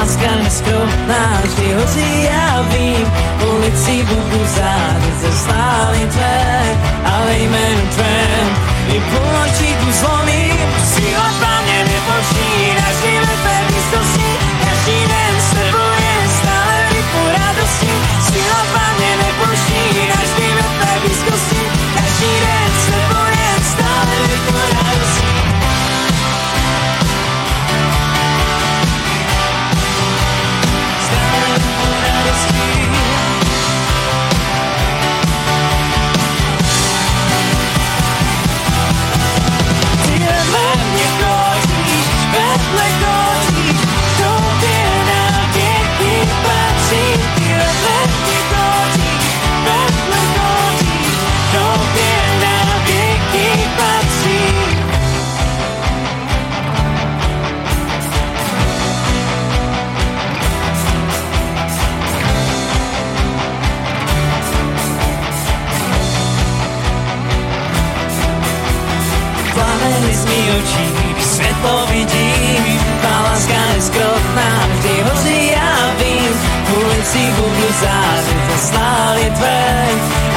láska neskromná, vždy hoří, já vím, ulicí budu zářit ze slávy tvé, ale jménu tvém. I půl nočí tu zlomím, síla právě nepočítáš, si budu zás, zaslali tvé,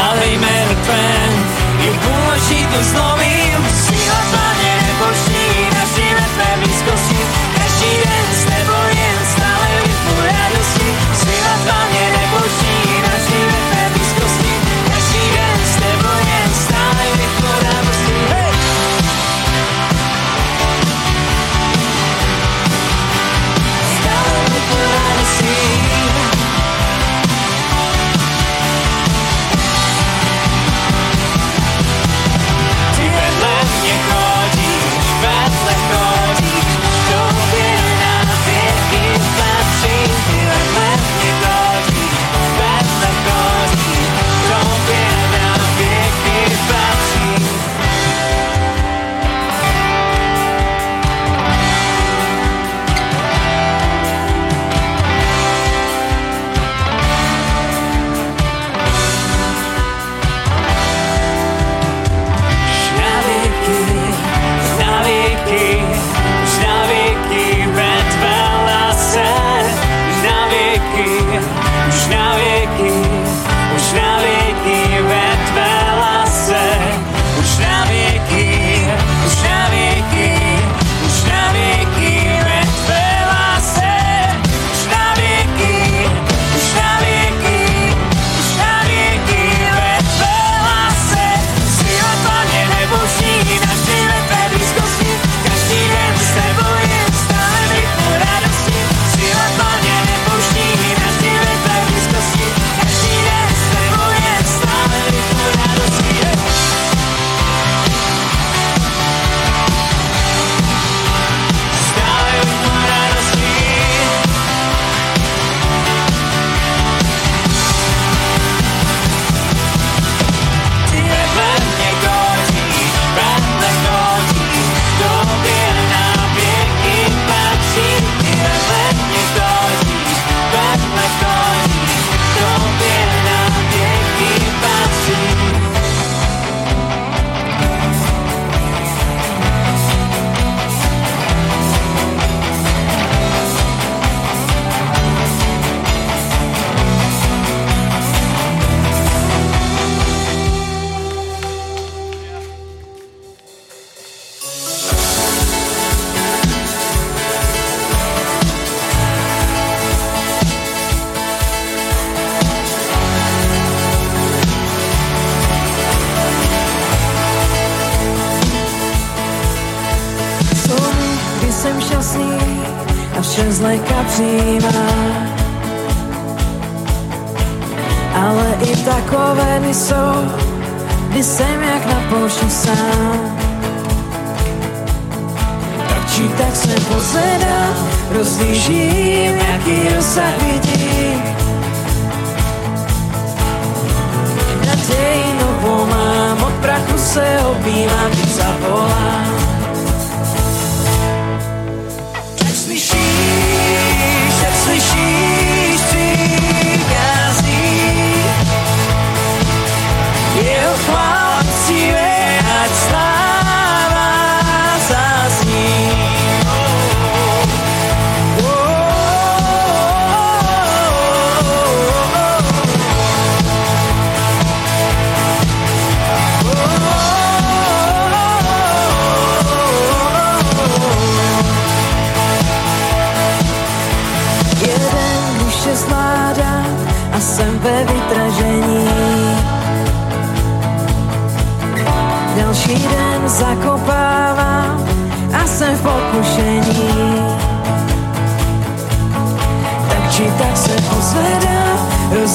ale jméno tvé, i půl noší tu zlomím.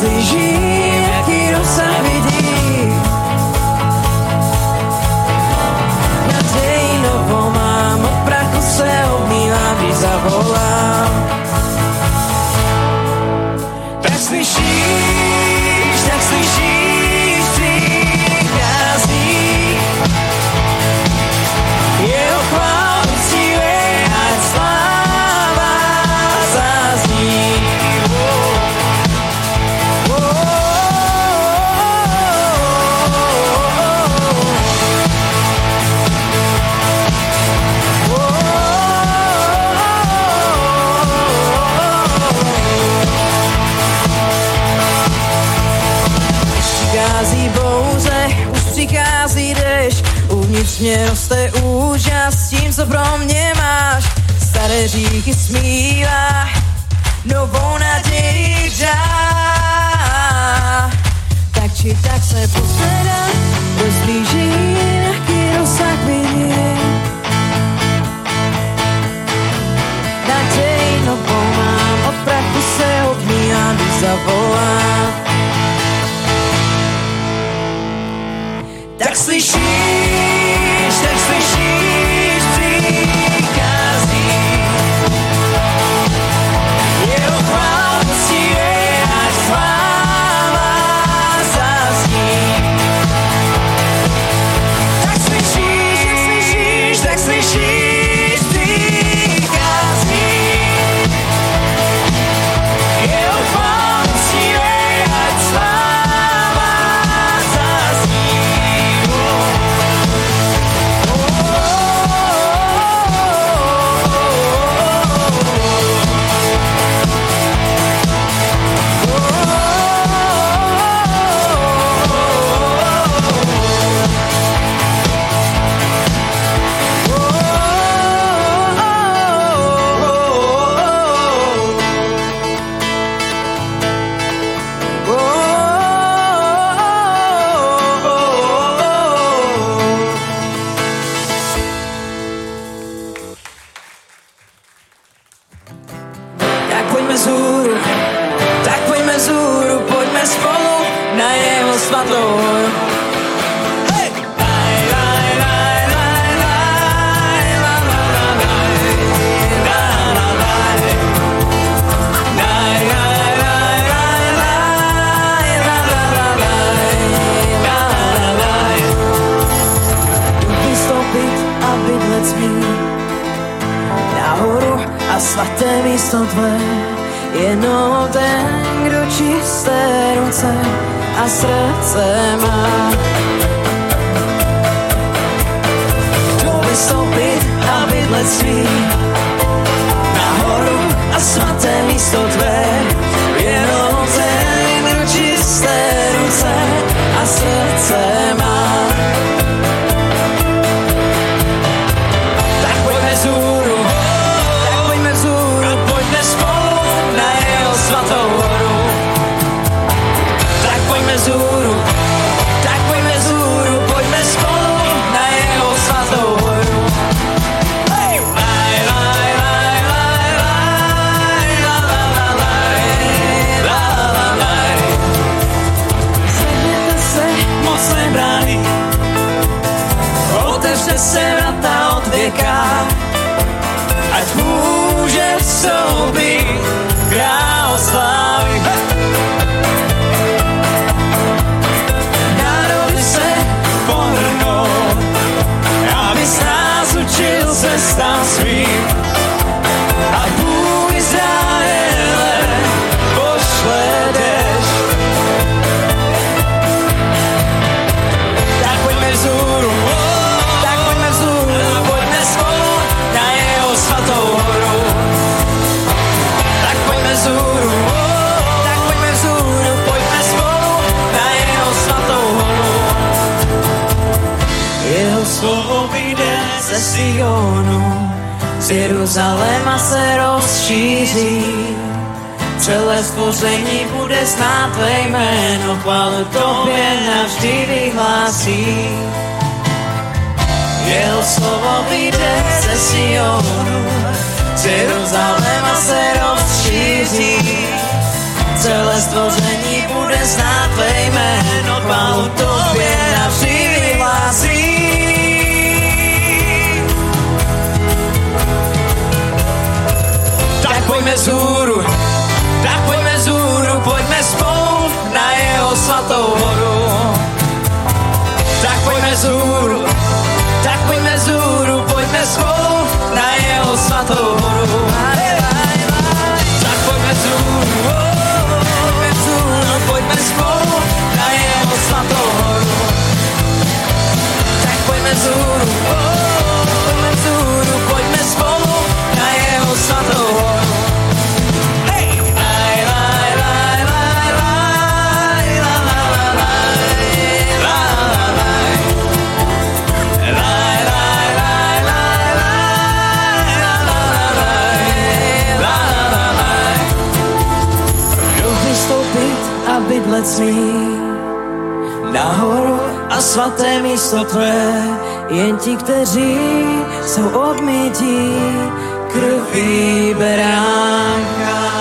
les mě roste úžas tím, co pro mě máš. Staré říky smívá, novou naději dá. Tak či tak se posledá, rozblíží nějaký rozsah vině. Naději novou mám, od prachu se odmí a zavolám. Tak slyším Jeruzaléma se rozšíří, celé stvoření bude znát tvé jméno, chvále tobě navždy vyhlásí. Jeho slovo vyjde ze Sionu, z Jeruzaléma se rozšíří, celé stvoření bude znát tvé jméno, chvále tobě pojďme zůru, tak pojďme zůru, pojďme spolu na jeho svatou horu. Tak pojďme zůru, tak pojďme zůru, pojďme spolu na jeho svatou. Tak pojďme zůru, pojďme zůru, pojďme spolu na jeho svatou horu. Tak pojďme zůru, oh. palec mý nahoru a svaté místo tvé, jen ti, kteří jsou odmítí krví beránka.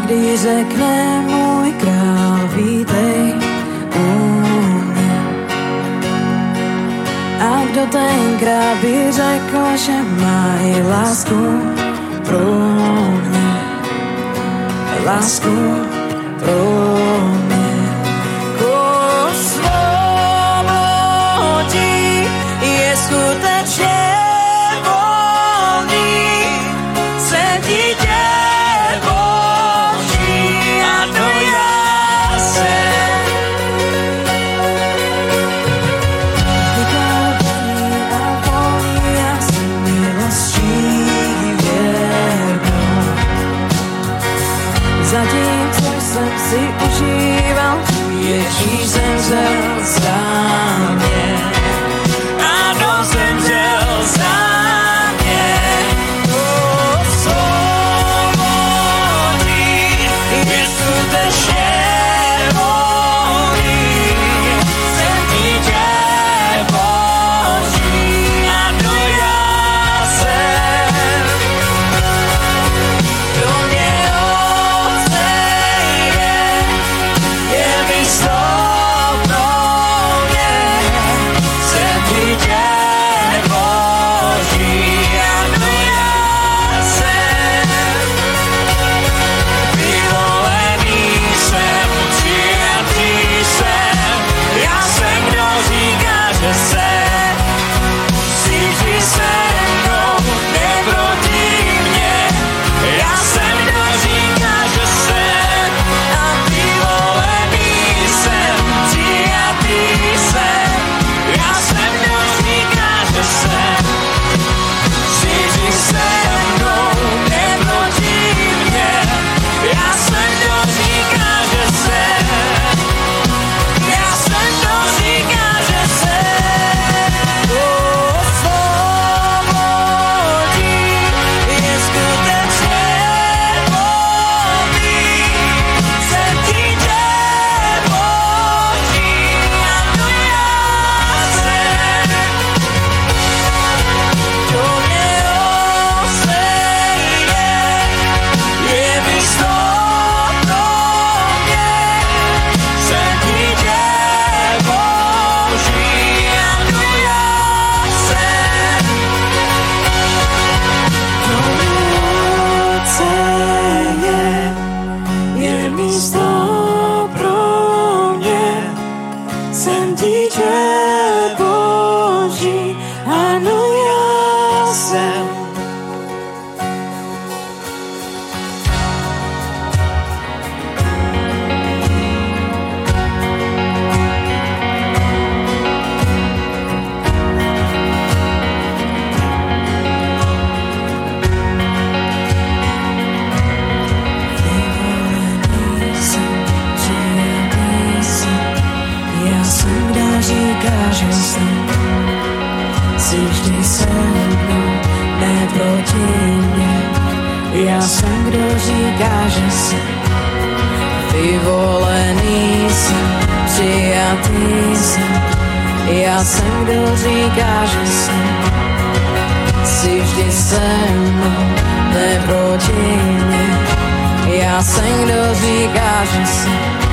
když řekne můj král, vítej u mě. A kdo tenkrát by řekl, že má i lásku pro mě, lásku pro mě. nejsem. Já jsem, kdo říká, že jsem. Jsi vždy se mnou, ne proti mě. Já jsem, kdo říká, že jsem.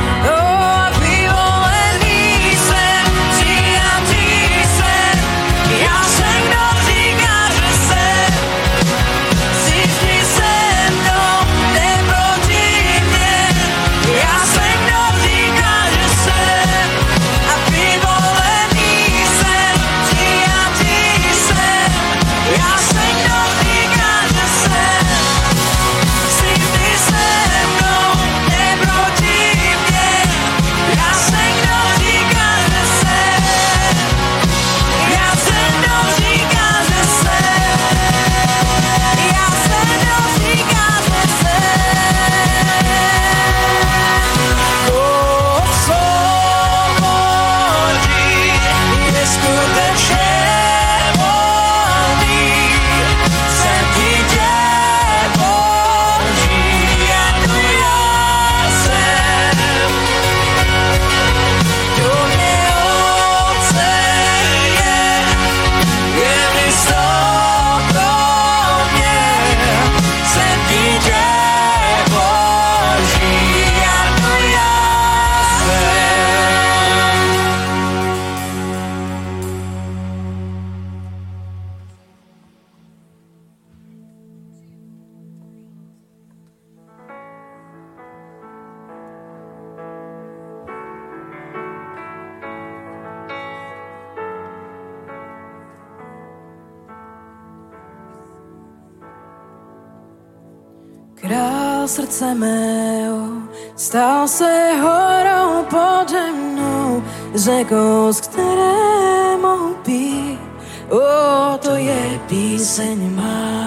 se horou pode mnou, řekou, z které mou pí. O, to je píseň má.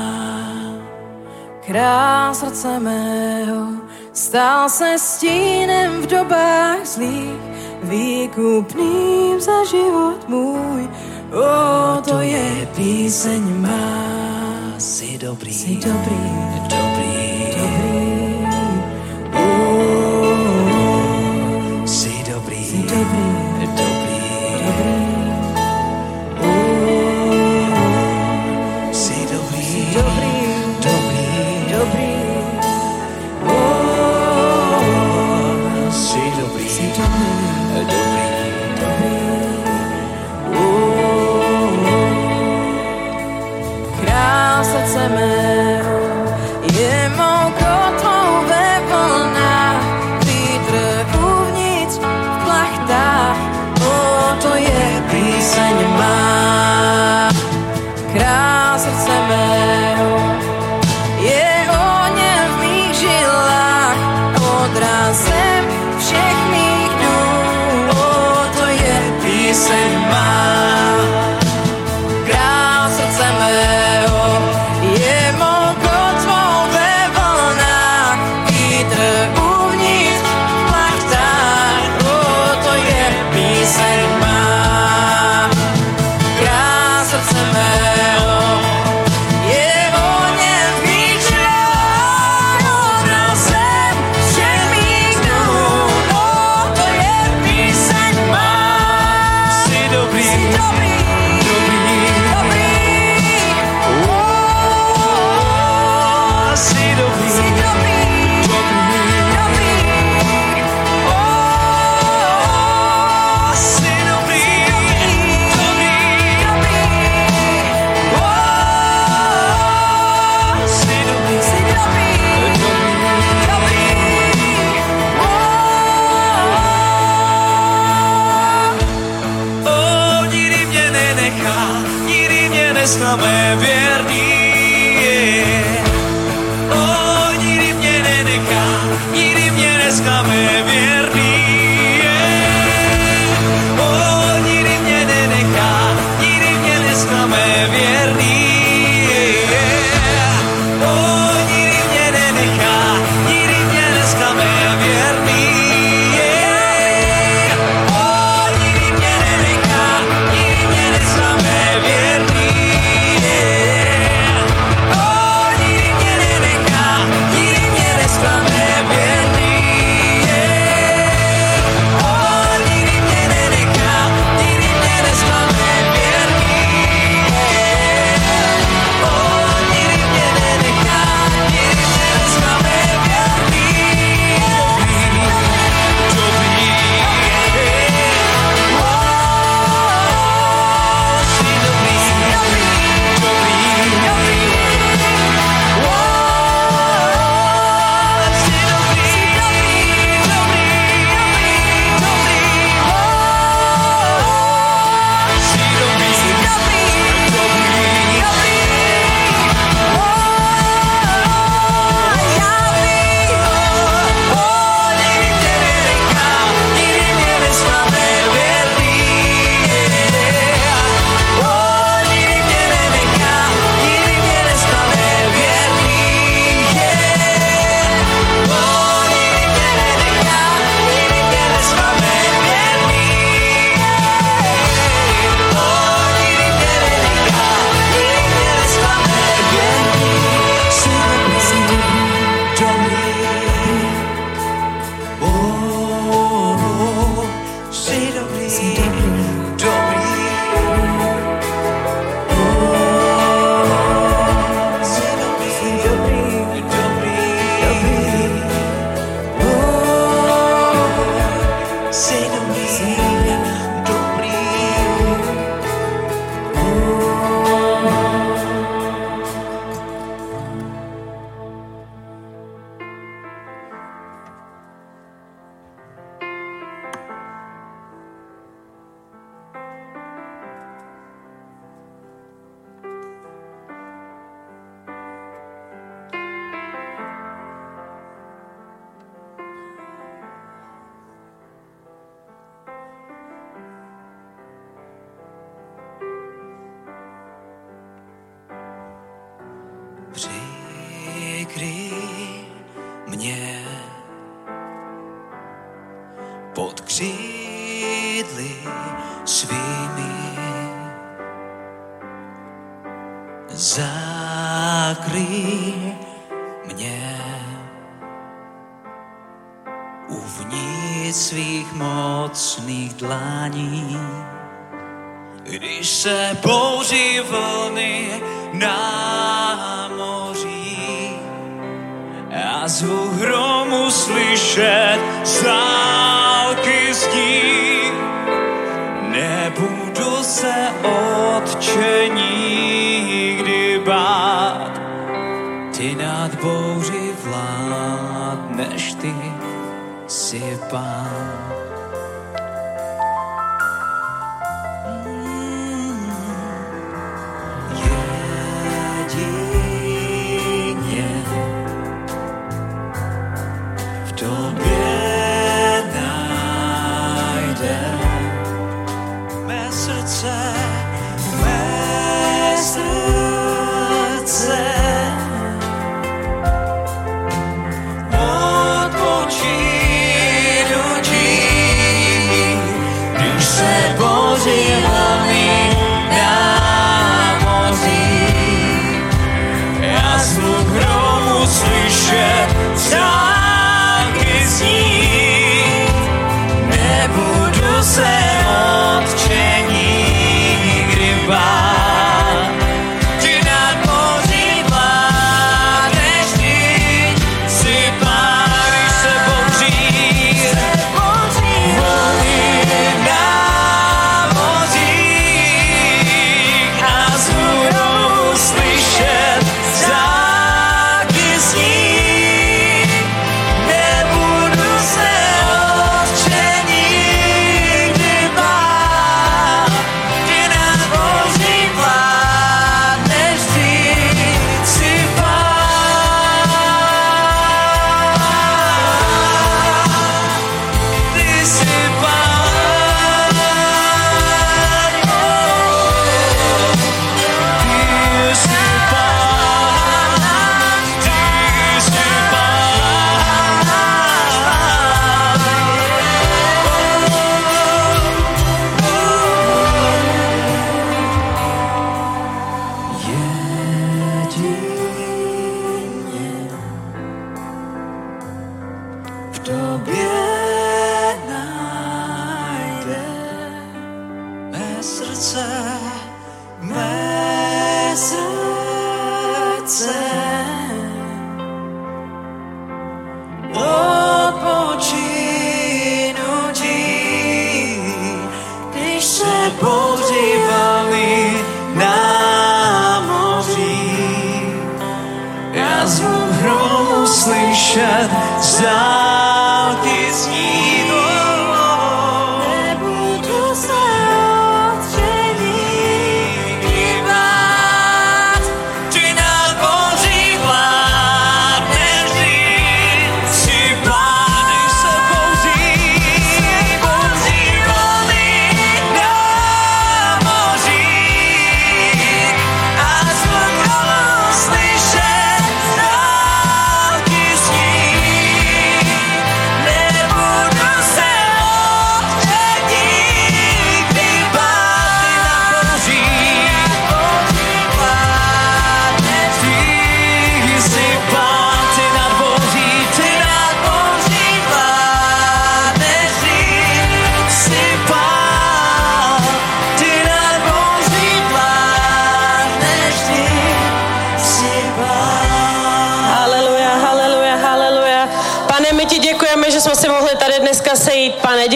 Král srdce mého stal se stínem v dobách zlých, výkupným za život můj. O, to je píseň má. Jsi dobrý, jsi dobrý, dobrý. to me.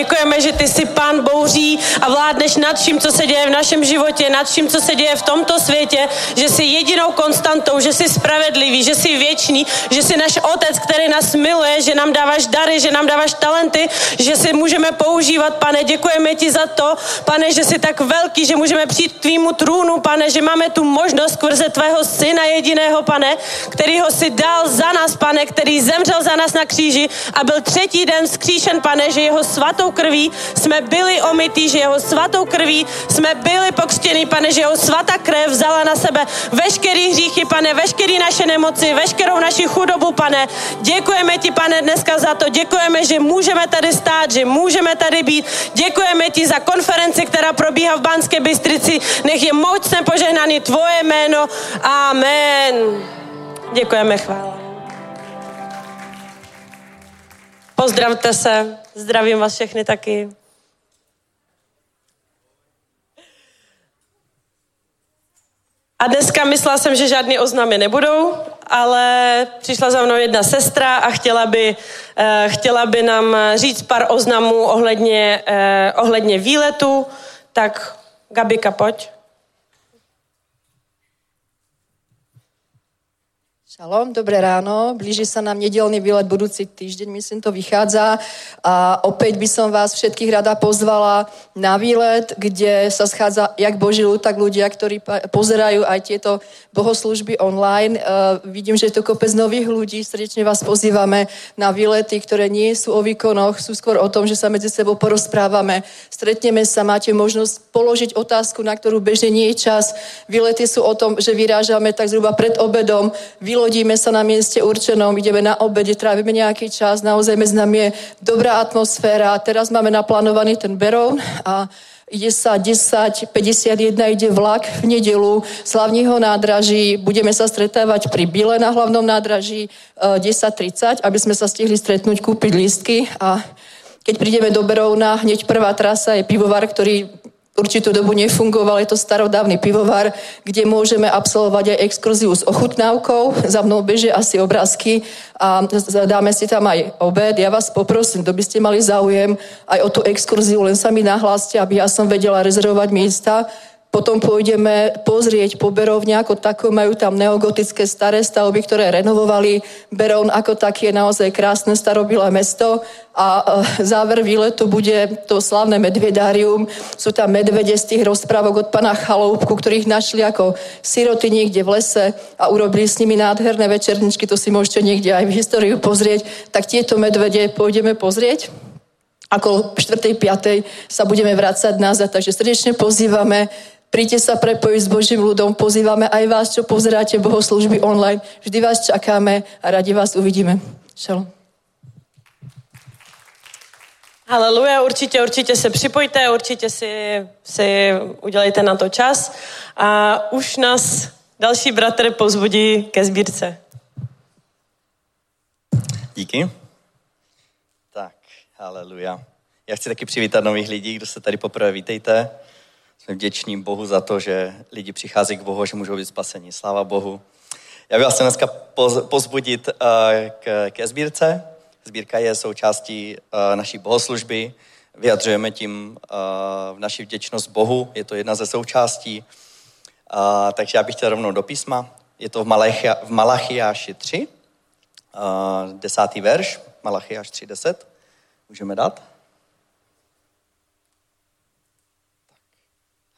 Sejít, pane. Děkujeme, že ty jsi pán bouří a vládneš nad vším, co se děje v našem životě, nad vším, co se děje v tomto světě, že jsi jedinou konstantou, že jsi spravedlivý, že jsi věčný, že jsi náš otec, který nás miluje, že nám dáváš dary, že nám dáváš talenty, že si můžeme používat, pane. Děkujeme ti za to, pane, že jsi tak velký, že můžeme přijít k tvýmu trůnu, pane, že máme tu možnost skrze tvého syna jediného, pane, kterýho si dal za nás, pane, který zemřel za nás na kříži a byl třetí den vzkříšen, pane, že jeho svatou krví jsme byli umytý, že jeho svatou krví jsme byli pokřtěni, pane, že jeho svatá krev vzala na sebe veškerý hříchy, pane, veškerý naše nemoci, veškerou naši chudobu, pane. Děkujeme ti, pane, dneska za to. Děkujeme, že můžeme tady stát, že můžeme tady být. Děkujeme ti za konferenci, která probíhá v Banské Bystrici. Nech je mocně požehnaný tvoje jméno. Amen. Děkujeme, chvála. Pozdravte se, zdravím vás všechny taky. A dneska myslela jsem, že žádný oznámy nebudou, ale přišla za mnou jedna sestra a chtěla by, uh, chtěla by nám říct pár oznamů ohledně, uh, ohledně výletu. Tak Gabika, pojď. Šalom, dobré ráno. Blíži sa nám nedelný výlet budúci týždeň, myslím, to vychádza. A opäť by som vás všetkých rada pozvala na výlet, kde sa schádza jak Boží ľud, tak ľudia, ktorí pozerajú aj tieto bohoslužby online. Uh, vidím, že je to kopec nových ľudí. Srdečne vás pozývame na výlety, ktoré nie sú o výkonoch, sú skôr o tom, že sa medzi sebou porozprávame. Stretneme sa, máte možnosť položiť otázku, na ktorú bežne nie je čas. Výlety sú o tom, že vyrážame tak zhruba pred obedom, Vylodíme sa na mieste určenom, ideme na obede, trávime nejaký čas, naozaj medzi nami je dobrá atmosféra. Teraz máme naplánovaný ten Berón a ide sa 10.51, ide vlak v nedelu z hlavního nádraží. Budeme sa stretávať pri Bile na hlavnom nádraží 10.30, aby sme sa stihli stretnúť, kúpiť lístky a keď prídeme do Berouna, hneď prvá trasa je pivovar, ktorý určitú dobu nefungoval. Je to starodávny pivovar, kde môžeme absolvovať aj exkurziu s ochutnávkou. Za mnou bežia asi obrázky a dáme si tam aj obed. Ja vás poprosím, kto by ste mali záujem aj o tú exkurziu, len sa mi nahláste, aby ja som vedela rezervovať miesta potom pôjdeme pozrieť po Berovne ako tako. Majú tam neogotické staré stavby, ktoré renovovali. Berovn ako taký je naozaj krásne starobilé mesto. A e, záver výletu bude to slavné medvedárium. Sú tam medvede z tých rozprávok od pana Chaloupku, ktorých našli ako siroty niekde v lese a urobili s nimi nádherné večerničky. To si môžete niekde aj v históriu pozrieť. Tak tieto medvede pôjdeme pozrieť ako 4. 5. sa budeme vrácať nazad. Takže srdečne pozývame Príďte sa prepojiť s Božím ľudom, pozývame aj vás, čo pozeráte bohoslužby online. Vždy vás čakáme a radi vás uvidíme. Šalom. Haleluja, určitě, určitě se připojte, určitě si, si udělejte na to čas. A už nás další bratr pozvodí ke sbírce. Díky. Tak, haleluja. Já chci taky přivítat nových lidí, kdo se tady poprvé vítejte. Jsme vděční Bohu za to, že lidi přichází k Bohu, že můžou být spaseni. Sláva Bohu. Já bych vás dneska pozbudit eh, k, ke sbírce. Sbírka je součástí eh, naší bohoslužby. Vyjadřujeme tím eh, naši vděčnost Bohu. Je to jedna ze součástí. Takže já bych chtěl rovnou do písma. Je to v, v Malachiáši 3, desátý verš, Malachiáš 3, 10. Můžeme dát?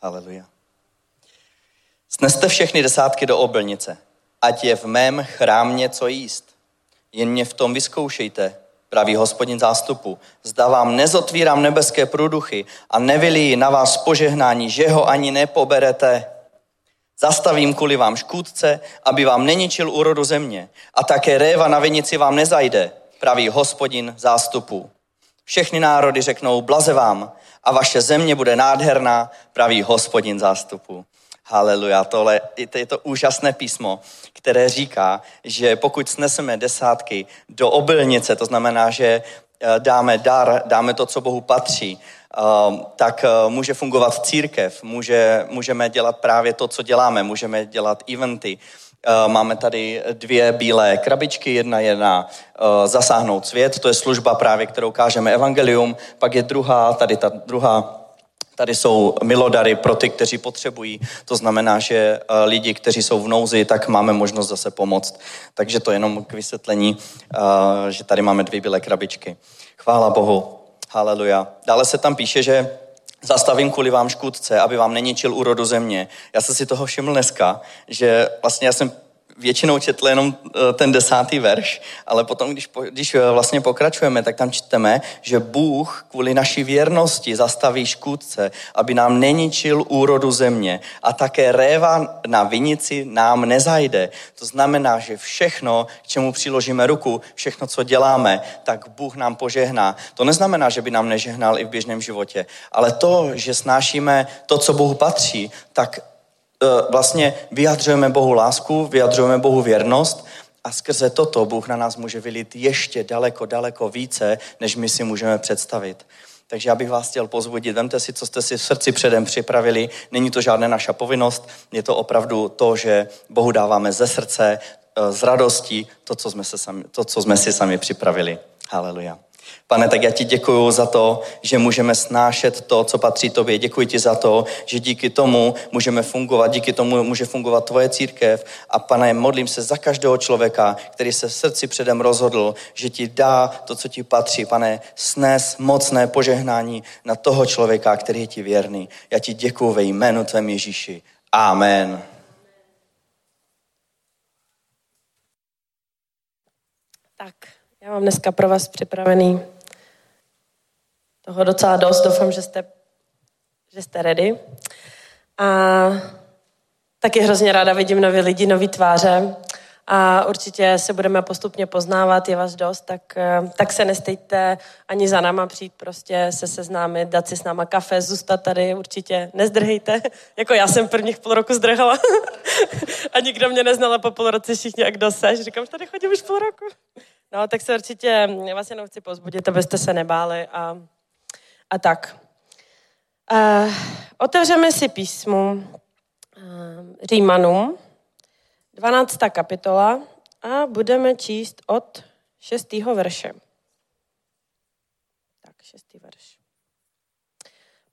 Haleluja. Sneste všechny desátky do obilnice, ať je v mém chrámě co jíst. Jen mě v tom vyzkoušejte, pravý hospodin zástupu. Zda vám nezotvírám nebeské průduchy a nevylí na vás požehnání, že ho ani nepoberete. Zastavím kvůli vám škůdce, aby vám neničil úrodu země a také réva na vinici vám nezajde, pravý hospodin zástupu. Všechny národy řeknou blaze vám a vaše země bude nádherná, pravý hospodin zástupu. Haleluja, tohle je to úžasné písmo, které říká, že pokud sneseme desátky do obilnice, to znamená, že eh, dáme dar, dáme to, co Bohu patří, eh, tak eh, může fungovat církev, může, můžeme dělat právě to, co děláme, můžeme dělat eventy, máme tady dvě bílé krabičky, jedna je na eh, zasáhnout svět, to je služba právě, kterou kážeme evangelium, pak je druhá, tady ta druhá Tady jsou milodary pro ty, kteří potřebují. To znamená, že eh, lidi, kteří jsou v nouzi, tak máme možnost zase pomoct. Takže to jenom k vysvětlení, že tady máme dvě bílé krabičky. Chvála Bohu. Haleluja. Dále se tam píše, že Zastavím kvůli vám škůdce, aby vám neničil úrodu země. Já jsem si toho všiml dneska, že vlastně já jsem většinou četl jenom eh, ten desátý verš, ale potom, když, když eh, vlastně pokračujeme, tak tam čteme, že Bůh kvůli naší věrnosti zastaví škůdce, aby nám neničil úrodu země a také réva na vinici nám nezajde. To znamená, že všechno, k čemu přiložíme ruku, všechno, co děláme, tak Bůh nám požehná. To neznamená, že by nám nežehnal i v běžném životě, ale to, že snášíme to, co Bohu patří, tak vlastně vyjadřujeme Bohu lásku, vyjadřujeme Bohu věrnost a skrze toto Bůh na nás může vylít ještě daleko, daleko více, než my si můžeme představit. Takže já bych vás chtěl pozvodit, vemte si, co jste si v srdci předem připravili. Není to žádná naša povinnost, je to opravdu to, že Bohu dáváme ze srdce, eh, z radostí, to, co jsme, se sami, to, co jsme si sami připravili. Haleluja. Pane, tak já ti děkuji za to, že můžeme snášet to, co patří tobě. Děkuji ti za to, že díky tomu můžeme fungovat, díky tomu může fungovat tvoje církev. A pane, modlím se za každého člověka, který se v srdci předem rozhodl, že ti dá to, co ti patří. Pane, snes mocné požehnání na toho člověka, který je ti věrný. Já ti děkuji ve jménu tvém Ježíši. Amen. Tak, já mám dneska pro vás připravený toho docela dost. Doufám, že jste, že jste ready. A taky hrozně ráda vidím nový lidi, nový tváře. A určitě se budeme postupně poznávat, je vás dost, tak, tak se nestejte ani za náma přijít, prostě se seznámit, dát si s náma kafe, zůstat tady, určitě nezdrhejte. Jako já jsem prvních půl roku zdrhala a nikdo mě neznal a po půl roce všichni, jak kdo. Říkám, že tady chodím už půl roku. No, tak se určitě, já vás jenom chci pozbudit, abyste se nebáli a, a tak. Uh, otevřeme si písmu uh, Římanům, 12. kapitola a budeme číst od 6. verše. Tak, 6. verš.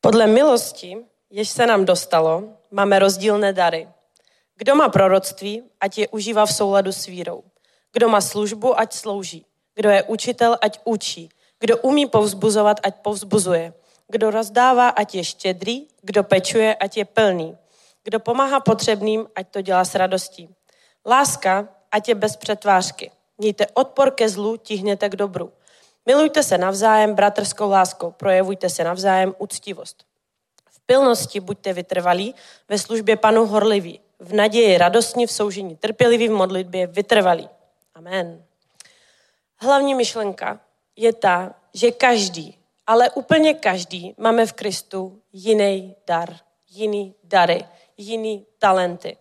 Podle milosti, jež se nám dostalo, máme rozdílné dary. Kdo má proroctví, ať je užívá v souladu s vírou. Kdo má službu, ať slouží. Kdo je učitel, ať učí. Kdo umí povzbuzovat, ať povzbuzuje. Kdo rozdává, ať je štědrý. Kdo pečuje, ať je plný. Kdo pomáhá potřebným, ať to dělá s radostí. Láska, ať je bez přetvářky. Mějte odpor ke zlu, tihněte k dobru. Milujte se navzájem bratrskou láskou, projevujte se navzájem úctivost. V pilnosti buďte vytrvalí, ve službě panu horliví, v naději radostní, v soužení trpěliví, v modlitbě vytrvalí. Amen. Hlavní myšlenka je ta, že každý, ale úplně každý, máme v Kristu jiný dar, jiný dary, jiný talenty.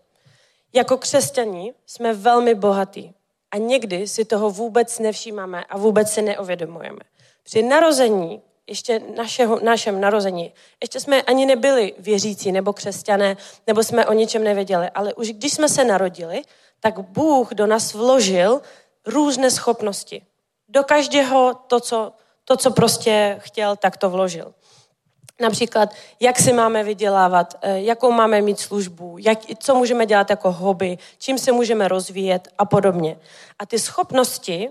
Jako křesťaní jsme velmi bohatí a někdy si toho vůbec nevšímáme a vůbec si neuvědomujeme. Při narození, ještě našeho, našem narození, ještě jsme ani nebyli věřící nebo křesťané, nebo jsme o ničem nevěděli, ale už když jsme se narodili, tak Bůh do nás vložil různé schopnosti. Do každého to, co, to, co prostě chtěl, tak to vložil. Například, jak si máme vydělávat, eh, jakou máme mít službu, jak, co můžeme dělat jako hobby, čím se můžeme rozvíjet a podobně. A ty schopnosti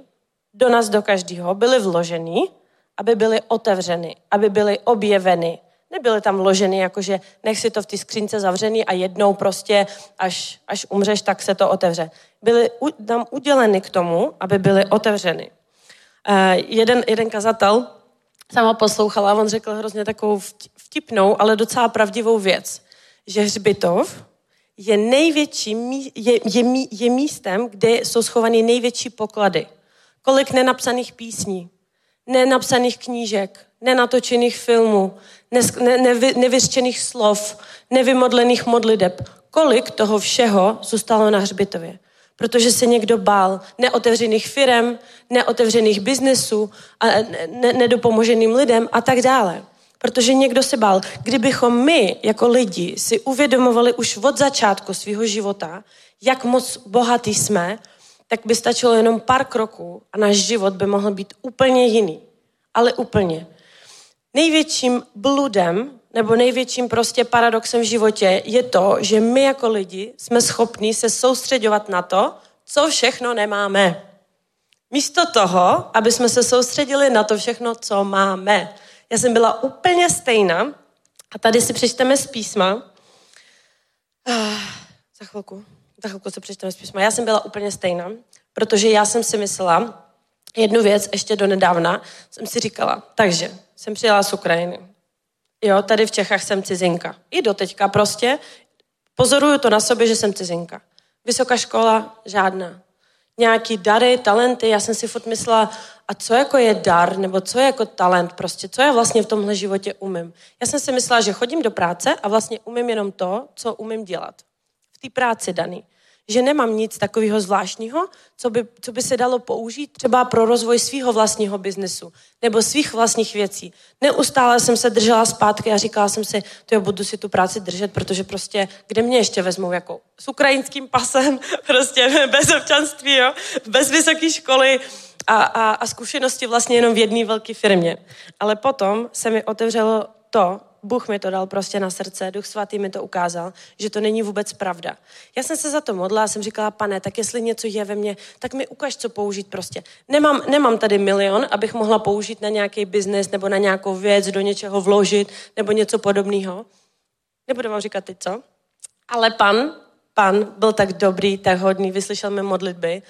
do nás, do každého, byly vloženy, aby byly otevřeny, aby byly objeveny. Nebyly tam vloženy, jakože nech si to v té skřínce zavřený a jednou prostě, až, až umřeš, tak se to otevře. Byly tam uděleny k tomu, aby byly otevřeny. Uh, jeden, jeden kazatel sama poslouchala, on řekl hrozně takovou vtipnou, ale docela pravdivou věc, že hřbitov je největší, je, je, je místem, kde jsou schovaný největší poklady. Kolik nenapsaných písní, nenapsaných knížek, nenatočených filmů, ne, ne, nevyřčených slov, nevymodlených modlideb. Kolik toho všeho zůstalo na hřbitově? Protože se někdo bál neotevřených firem, neotevřených biznesů, a ne, nedopomoženým lidem a tak dále. Protože někdo se bál. Kdybychom my jako lidi si uvědomovali už od začátku svého života, jak moc bohatý jsme, tak by stačilo jenom pár kroků a náš život by mohl být úplně jiný. Ale úplně. Největším bludem nebo největším prostě paradoxem v životě je to, že my jako lidi jsme schopni se soustředovat na to, co všechno nemáme. Místo toho, aby jsme se soustředili na to všechno, co máme. Já jsem byla úplně stejná a tady si přečteme z písma. Ah, Za chvilku. Za chvilku se přečteme z písma. Já jsem byla úplně stejná, protože já jsem si myslela, jednu věc ještě do nedávna, jsem si říkala, takže jsem přijela z Ukrajiny. Jo, tady v Čechách jsem cizinka. I do teďka prostě pozoruju to na sobě, že jsem cizinka. Vysoká škola, žádná. Nějaký dary, talenty, já jsem si furt myslela, a co jako je dar, nebo co je jako talent prostě, co já vlastně v tomhle životě umím. Já jsem si myslela, že chodím do práce a vlastně umím jenom to, co umím dělat. V té práci daný že nemám nic takového zvláštního, co by, co by se dalo použít třeba pro rozvoj svého vlastního biznesu nebo svých vlastních věcí. Neustále jsem se držela zpátky a říkala jsem si, to jo, budu si tu práci držet, protože prostě, kde mě ještě vezmou, jako s ukrajinským pasem, prostě bez občanství, jo, bez vysoké školy, a, a, a zkušenosti vlastně jenom v jedné velké firmě. Ale potom se mi otevřelo to, Bůh mi to dal prostě na srdce, Duch Svatý mi to ukázal, že to není vůbec pravda. Já jsem se za to modlila a jsem říkala, pane, tak jestli něco je ve mně, tak mi ukaž, co použít prostě. Nemám, nemám tady milion, abych mohla použít na nějaký biznis nebo na nějakou věc, do něčeho vložit nebo něco podobného. Nebudu vám říkat teď co. Ale pan, pan byl tak dobrý, tak hodný, vyslyšel mi modlitby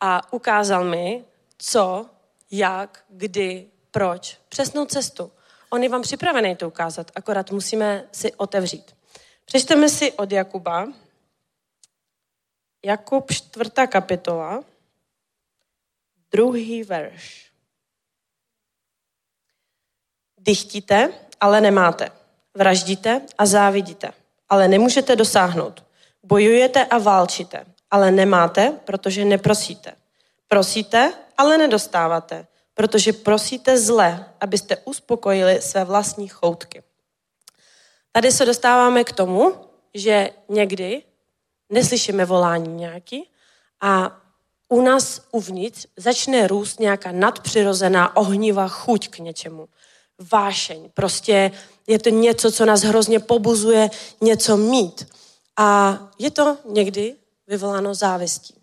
a ukázal mi, co, jak, kdy, proč. Přesnou cestu. On je vám připravený to ukázat, akorát musíme si otevřít. Přečteme si od Jakuba. Jakub čtvrtá kapitola, druhý verš. Dychtíte, ale nemáte. Vraždíte a závidíte, ale nemůžete dosáhnout. Bojujete a válčíte, ale nemáte, protože neprosíte. Prosíte, ale nedostáváte, protože prosíte zle, abyste uspokojili své vlastní choutky. Tady se dostáváme k tomu, že někdy neslyšíme volání nějaký a u nás uvnitř začne růst nějaká nadpřirozená ohnivá chuť k něčemu. Vášeň. Prostě je to něco, co nás hrozně pobuzuje něco mít. A je to někdy vyvoláno závistí.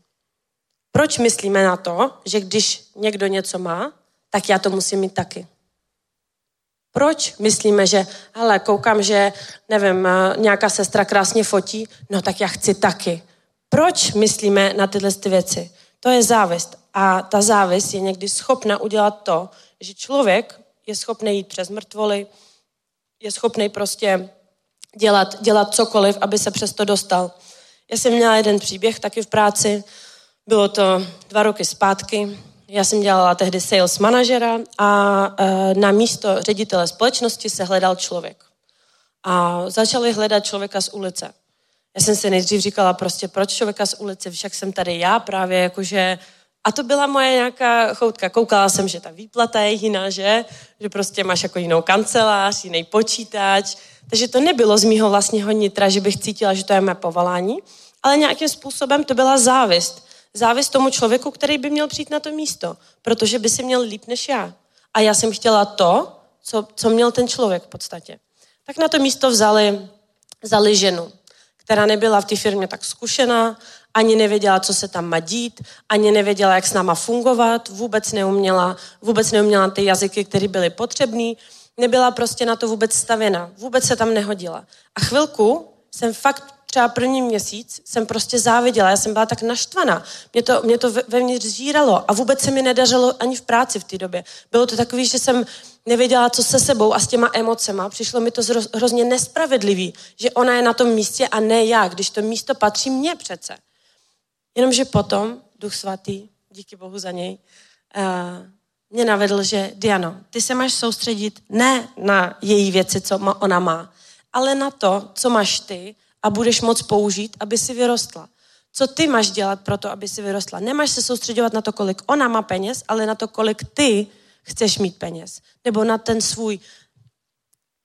Proč myslíme na to, že když někdo něco má, tak já to musím mít taky. Proč myslíme, že, hele, koukám, že, nevím, eh, nějaká sestra krásně fotí, no tak já chci taky. Proč myslíme na tyhle ty věci? To je závist. A ta závist je někdy schopna udělat to, že člověk je schopný jít přes mrtvoly, je schopný prostě dělat, dělat cokoliv, aby se přesto dostal. Já jsem měla jeden příběh taky v práci, bylo to dva roky zpátky, já jsem dělala tehdy sales manažera a e, na místo ředitele společnosti se hledal člověk. A začali hledat člověka z ulice. Já jsem si nejdřív říkala prostě, proč člověka z ulice, však jsem tady já právě, jakože... A to byla moje nějaká choutka. Koukala jsem, že ta výplata je jiná, že? Že prostě máš jako jinou kancelář, jiný počítač. Takže to nebylo z mýho vlastního nitra, že bych cítila, že to je mé povolání, ale nějakým způsobem to byla závist závist tomu člověku, který by měl přijít na to místo, protože by si měl líp než já. A já jsem chtěla to, co, co měl ten člověk v podstatě. Tak na to místo vzali, vzali ženu, která nebyla v té firmě tak zkušená, ani nevěděla, co se tam má dít, ani nevěděla, jak s náma fungovat, vůbec neuměla, vůbec neuměla ty jazyky, které byly potřebné, nebyla prostě na to vůbec stavěna, vůbec se tam nehodila. A chvilku jsem fakt třeba první měsíc jsem prostě záviděla, já jsem byla tak naštvaná. Mě to, mě to vevnitř zíralo a vůbec se mi nedařilo ani v práci v té době. Bylo to takový, že jsem nevěděla, co se sebou a s těma emocema. Přišlo mi to hrozně nespravedlivý, že ona je na tom místě a ne já, když to místo patří mně přece. Jenomže potom Duch Svatý, díky Bohu za něj, uh, mě navedl, že Diano, ty se máš soustředit ne na její věci, co ona má, ale na to, co máš ty a budeš moc použít, aby si vyrostla. Co ty máš dělat pro to, aby si vyrostla? Nemáš se soustředovat na to, kolik ona má peněz, ale na to, kolik ty chceš mít peněz. Nebo na ten svůj.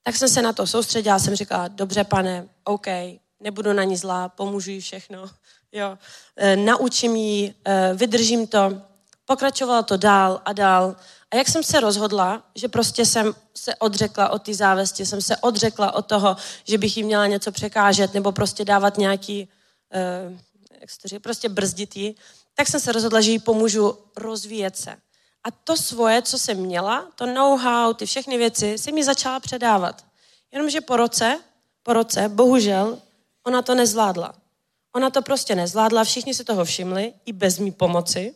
Tak jsem se na to soustředila, jsem říkala, dobře pane, OK, nebudu na ní zlá, pomůžu jí všechno. Jo. E, naučím jí, e, vydržím to. Pokračovala to dál a dál. A jak jsem se rozhodla, že prostě jsem se odřekla od té závesti, jsem se odřekla od toho, že bych jí měla něco překážet nebo prostě dávat nějaký, uh, jak se to říká, prostě brzdit jí, tak jsem se rozhodla, že jí pomůžu rozvíjet se. A to svoje, co jsem měla, to know-how, ty všechny věci, si mi začala předávat. Jenomže po roce, po roce, bohužel, ona to nezvládla. Ona to prostě nezvládla, všichni si toho všimli, i bez mý pomoci,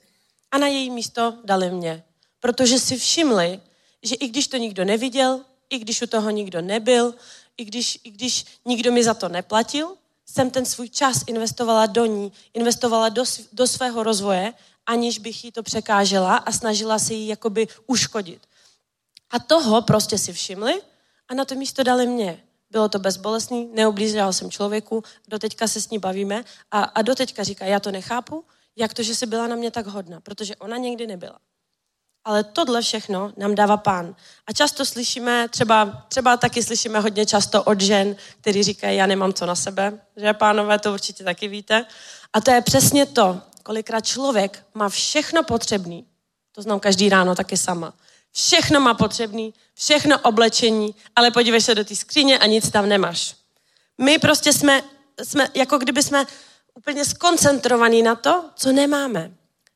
a na její místo dali mě. Protože si všimli, že i když to nikdo neviděl, i když u toho nikdo nebyl, i když, i když nikdo mi za to neplatil, jsem ten svůj čas investovala do ní, investovala do, do svého rozvoje, aniž bych jí to překážela a snažila se jí jakoby uškodit. A toho prostě si všimli a na to místo dali mě. Bylo to bezbolestný, neoblížila jsem člověku, doteďka se s ní bavíme a, a doteďka říká, já to nechápu, jak to, že jsi byla na mě tak hodná, protože ona někdy nebyla. Ale tohle všechno nám dává pán. A často slyšíme, třeba, třeba taky slyšíme hodně často od žen, který říkají, já nemám co na sebe, že pánové, to určitě taky víte. A to je přesně to, kolikrát člověk má všechno potřebný, to znám každý ráno taky sama, všechno má potřebný, všechno oblečení, ale podívej se do té skříně a nic tam nemáš. My prostě jsme, jsme jako kdyby jsme úplně skoncentrovaní na to, co nemáme.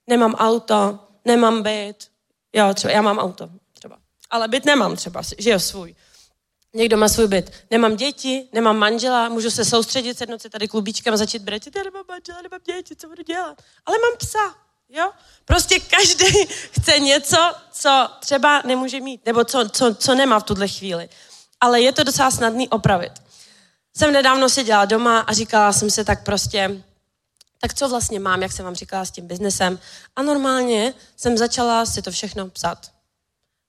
Nemám auto, nemám byt, jo, třeba já mám auto, třeba. Ale byt nemám třeba, že jo, svůj. Někdo má svůj byt. Nemám děti, nemám manžela, můžu se soustředit, sednout si tady klubíčkem a začít brečet, já nemám manžela, nemám děti, co budu dělat? Ale mám psa, jo? Prostě každý chce něco, co třeba nemůže mít, nebo co, co, co nemá v tuhle chvíli. Ale je to docela snadný opravit. Jsem nedávno seděla doma a říkala jsem si tak prostě, tak co vlastně mám, jak jsem vám říkala, s tím biznesem. A normálně jsem začala si to všechno psat.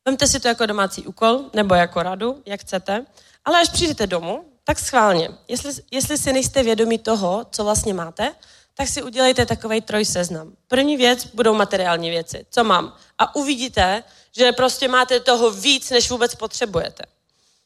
Vemte si to jako domácí úkol nebo jako radu, jak chcete, ale až přijdete domů, tak schválně. Jestli, jestli si nejste vědomí toho, co vlastně máte, tak si udělejte takový trojseznam. První věc budou materiální věci. Co mám? A uvidíte, že prostě máte toho víc, než vůbec potřebujete.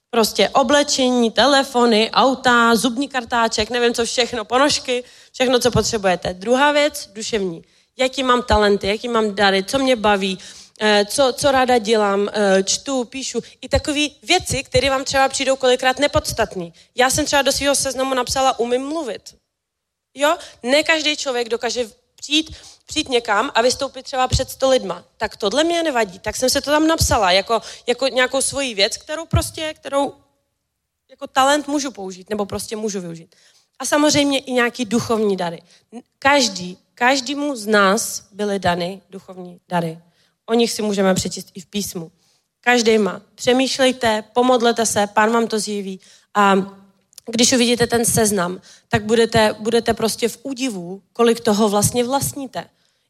Prostě oblečení, telefony, auta, zubní kartáček, nevím co všechno, ponožky, všechno, co potřebujete. Druhá věc, duševní. Jaký mám talenty, jaký mám dary, co mě baví, eh, co, co ráda dělám, eh, čtu, píšu. I takové věci, které vám třeba přijdou kolikrát nepodstatný. Já jsem třeba do svého seznamu napsala umím mluvit. Jo? Ne každý člověk dokáže přijít, přijít někam a vystoupit třeba před sto lidma. Tak tohle mě nevadí. Tak jsem se to tam napsala jako, jako nějakou svoji věc, kterou prostě, kterou jako talent můžu použít, nebo prostě můžu využít. A samozřejmě i nějaký duchovní dary. Každý, každému z nás byly dany duchovní dary. O nich si můžeme přečíst i v písmu. Každý má. Přemýšlejte, pomodlete se, pán vám to zjeví a když uvidíte ten seznam, tak budete, budete prostě v údivu, kolik toho vlastně vlastníte.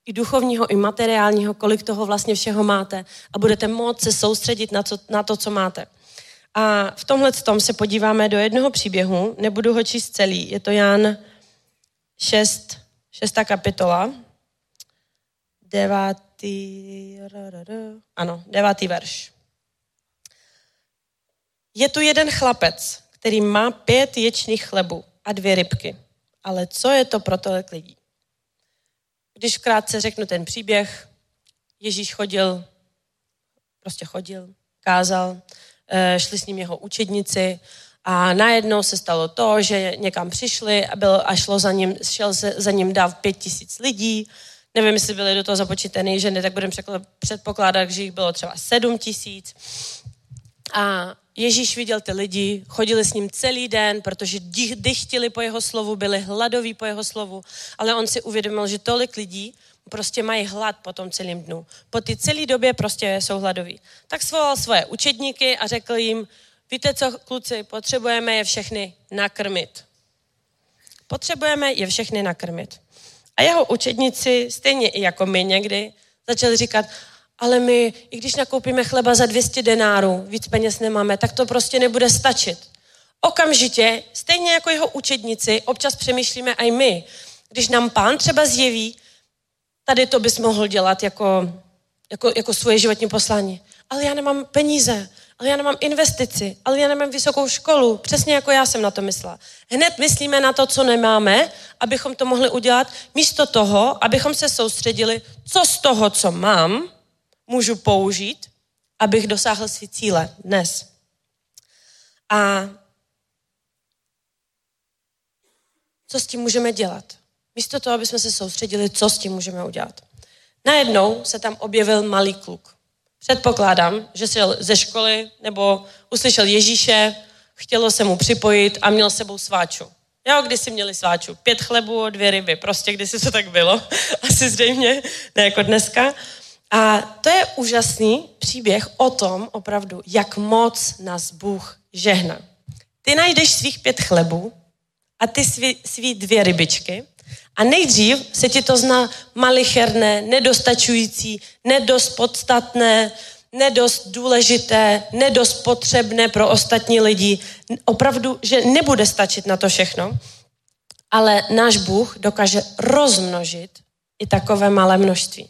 I duchovního, i materiálního, kolik toho vlastně všeho máte a budete moct se soustředit na, co, na to, co máte. A v tomhle tom se podíváme do jednoho příběhu, nebudu ho číst celý, je to Jan 6, 6. kapitola, devátý, ano, devátý verš. Je tu jeden chlapec, který má pět ječných chlebů a dvě rybky. Ale co je to pro tolik lidí? Když krátce řeknu ten příběh, Ježíš chodil, prostě chodil, kázal, šli s ním jeho učedníci a najednou se stalo to, že někam přišli a, byl, a šlo za ním, šel se za ním dáv pět tisíc lidí. Nevím, jestli byly do toho započítané ženy, tak budeme předpokládat, že jich bylo třeba sedm tisíc. A Ježíš viděl ty lidi, chodili s ním celý den, protože dychtili po jeho slovu, byli hladoví po jeho slovu, ale on si uvědomil, že tolik lidí prostě mají hlad po tom celém dnu. Po ty celé době prostě jsou hladoví. Tak svolal svoje učedníky a řekl jim, víte co, kluci, potřebujeme je všechny nakrmit. Potřebujeme je všechny nakrmit. A jeho učedníci, stejně i jako my někdy, začali říkat, ale my, i když nakoupíme chleba za 200 denárů, víc peněz nemáme, tak to prostě nebude stačit. Okamžitě, stejně jako jeho učedníci, občas přemýšlíme i my. Když nám pán třeba zjeví, tady to bys mohl dělat jako, jako, jako svoje životní poslání. Ale já nemám peníze, ale já nemám investici, ale já nemám vysokou školu. Přesně jako já jsem na to myslela. Hned myslíme na to, co nemáme, abychom to mohli udělat, místo toho, abychom se soustředili, co z toho, co mám, můžu použít, abych dosáhl své cíle dnes. A co s tím můžeme dělat? Místo toho, aby jsme se soustředili, co s tím můžeme udělat. Najednou se tam objevil malý kluk. Předpokládám, že šel ze školy nebo uslyšel Ježíše, chtělo se mu připojit a měl sebou sváču. Jo, když si měli sváču. Pět chlebů, dvě ryby. Prostě když si to tak bylo. Asi zřejmě, ne jako dneska. A to je úžasný příběh o tom opravdu, jak moc nás Bůh žehná. Ty najdeš svých pět chlebů a ty svý, svý dvě rybičky a nejdřív se ti to zná malicherné, nedostačující, nedost podstatné, nedost důležité, nedost potřebné pro ostatní lidi. Opravdu, že nebude stačit na to všechno. Ale náš Bůh dokáže rozmnožit i takové malé množství.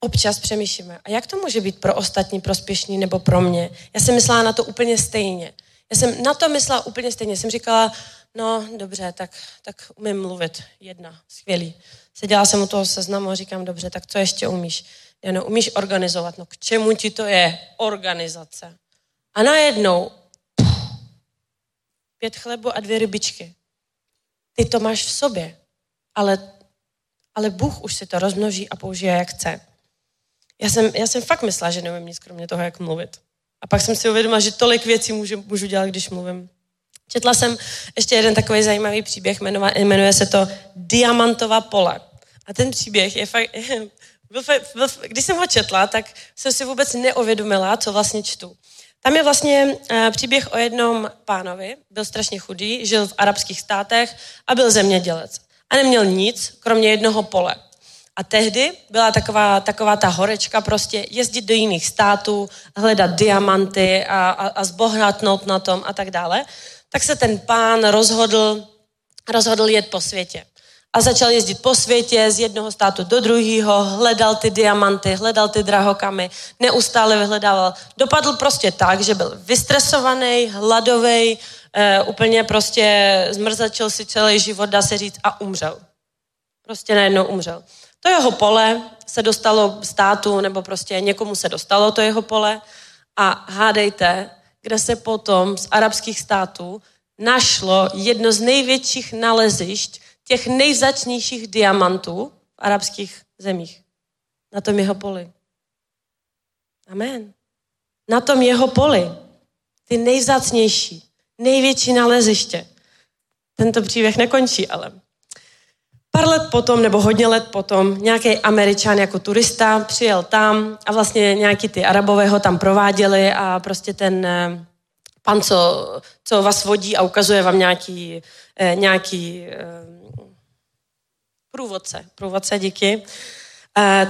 Občas přemýšlíme, a jak to může být pro ostatní prospěšný nebo pro mě? Já jsem myslela na to úplně stejně. Já jsem na to myslela úplně stejně. Jsem říkala, no dobře, tak, tak umím mluvit. Jedna, skvělý. Seděla jsem u toho seznamu a říkám, dobře, tak co ještě umíš? Já no, umíš organizovat. No k čemu ti to je? Organizace. A najednou pět chlebu a dvě rybičky. Ty to máš v sobě, ale, ale Bůh už si to rozmnoží a použije, jak chce. Já jsem, já jsem fakt myslela, že nevím nic kromě toho, jak mluvit. A pak jsem si uvědomila, že tolik věcí můžu, můžu dělat, když mluvím. Četla jsem ještě jeden takový zajímavý příběh, jmenuje, jmenuje se to Diamantová pole. A ten příběh je fakt, byl, byl, když jsem ho četla, tak jsem si vůbec neuvědomila, co vlastně čtu. Tam je vlastně uh, příběh o jednom pánovi, byl strašně chudý, žil v arabských státech a byl zemědělec. A neměl nic, kromě jednoho pole. A tehdy byla taková, taková ta horečka prostě jezdit do jiných států, hledat diamanty a, a, a zbohatnout na tom a tak dále. Tak se ten pán rozhodl, rozhodl jet po světě a začal jezdit po světě z jednoho státu do druhého, hledal ty diamanty, hledal ty drahokamy, neustále vyhledával. Dopadl prostě tak, že byl vystresovaný, hladový, e, úplně prostě zmrzačil si celý život, dá se říct, a umřel. Prostě najednou umřel. To jeho pole se dostalo státu, nebo prostě někomu se dostalo to jeho pole a hádejte, kde se potom z arabských států našlo jedno z největších nalezišť těch nejvzácnějších diamantů v arabských zemích. Na tom jeho poli. Amen. Na tom jeho poli. Ty nejvzácnější, největší naleziště. Tento příběh nekončí, ale Pár let potom, nebo hodně let potom, nějaký američan jako turista přijel tam a vlastně nějaký ty arabové ho tam prováděli a prostě ten eh, pan, co, co vás vodí a ukazuje vám nějaký, eh, nějaký eh, průvodce, průvodce, díky,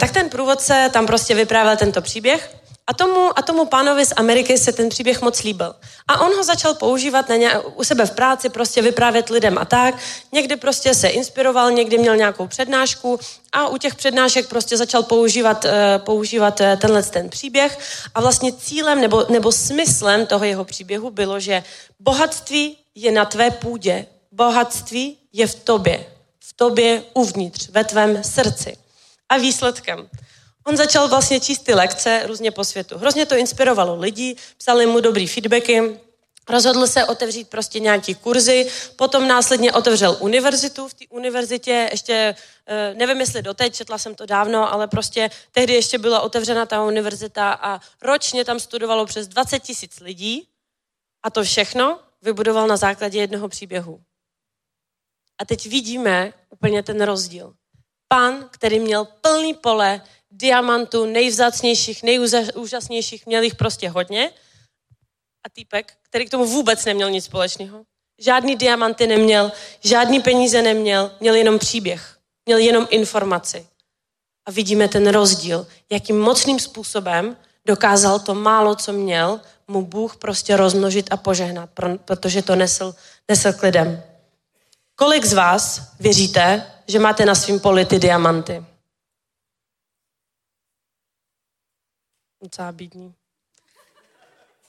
tak ten průvodce tam prostě vyprávěl tento příběh a tomu, a tomu pánovi z Ameriky se ten příběh moc líbil. A on ho začal používat na ně, u sebe v práci, prostě vyprávět lidem a tak. Někdy prostě se inspiroval, někdy měl nějakou přednášku a u těch přednášek prostě začal používat, uh, používat uh, tenhle ten příběh. A vlastně cílem nebo, nebo smyslem toho jeho příběhu bylo, že bohatství je na tvé půdě, bohatství je v tobě, v tobě uvnitř, ve tvém srdci. A výsledkem On začal vlastně číst ty lekce různě po světu. Hrozně to inspirovalo lidi, psali mu dobrý feedbacky, Rozhodl se otevřít prostě nějaký kurzy, potom následně otevřel univerzitu. V té univerzitě ještě, eh, nevím jestli doteď, četla jsem to dávno, ale prostě tehdy ještě byla otevřena ta univerzita a ročně tam studovalo přes 20 tisíc lidí a to všechno vybudoval na základě jednoho příběhu. A teď vidíme úplně ten rozdíl. Pan, který měl plný pole diamantů, nejvzácnějších, nejúžasnějších, měl jich prostě hodně. A týpek, který k tomu vůbec neměl nic společného, žádný diamanty neměl, žádný peníze neměl, měl jenom příběh, měl jenom informaci. A vidíme ten rozdíl, jakým mocným způsobem dokázal to málo, co měl, mu Bůh prostě rozmnožit a požehnat, protože to nesl, nesl k lidem. Kolik z vás věříte, že máte na svém poli ty diamanty? Docela bídný.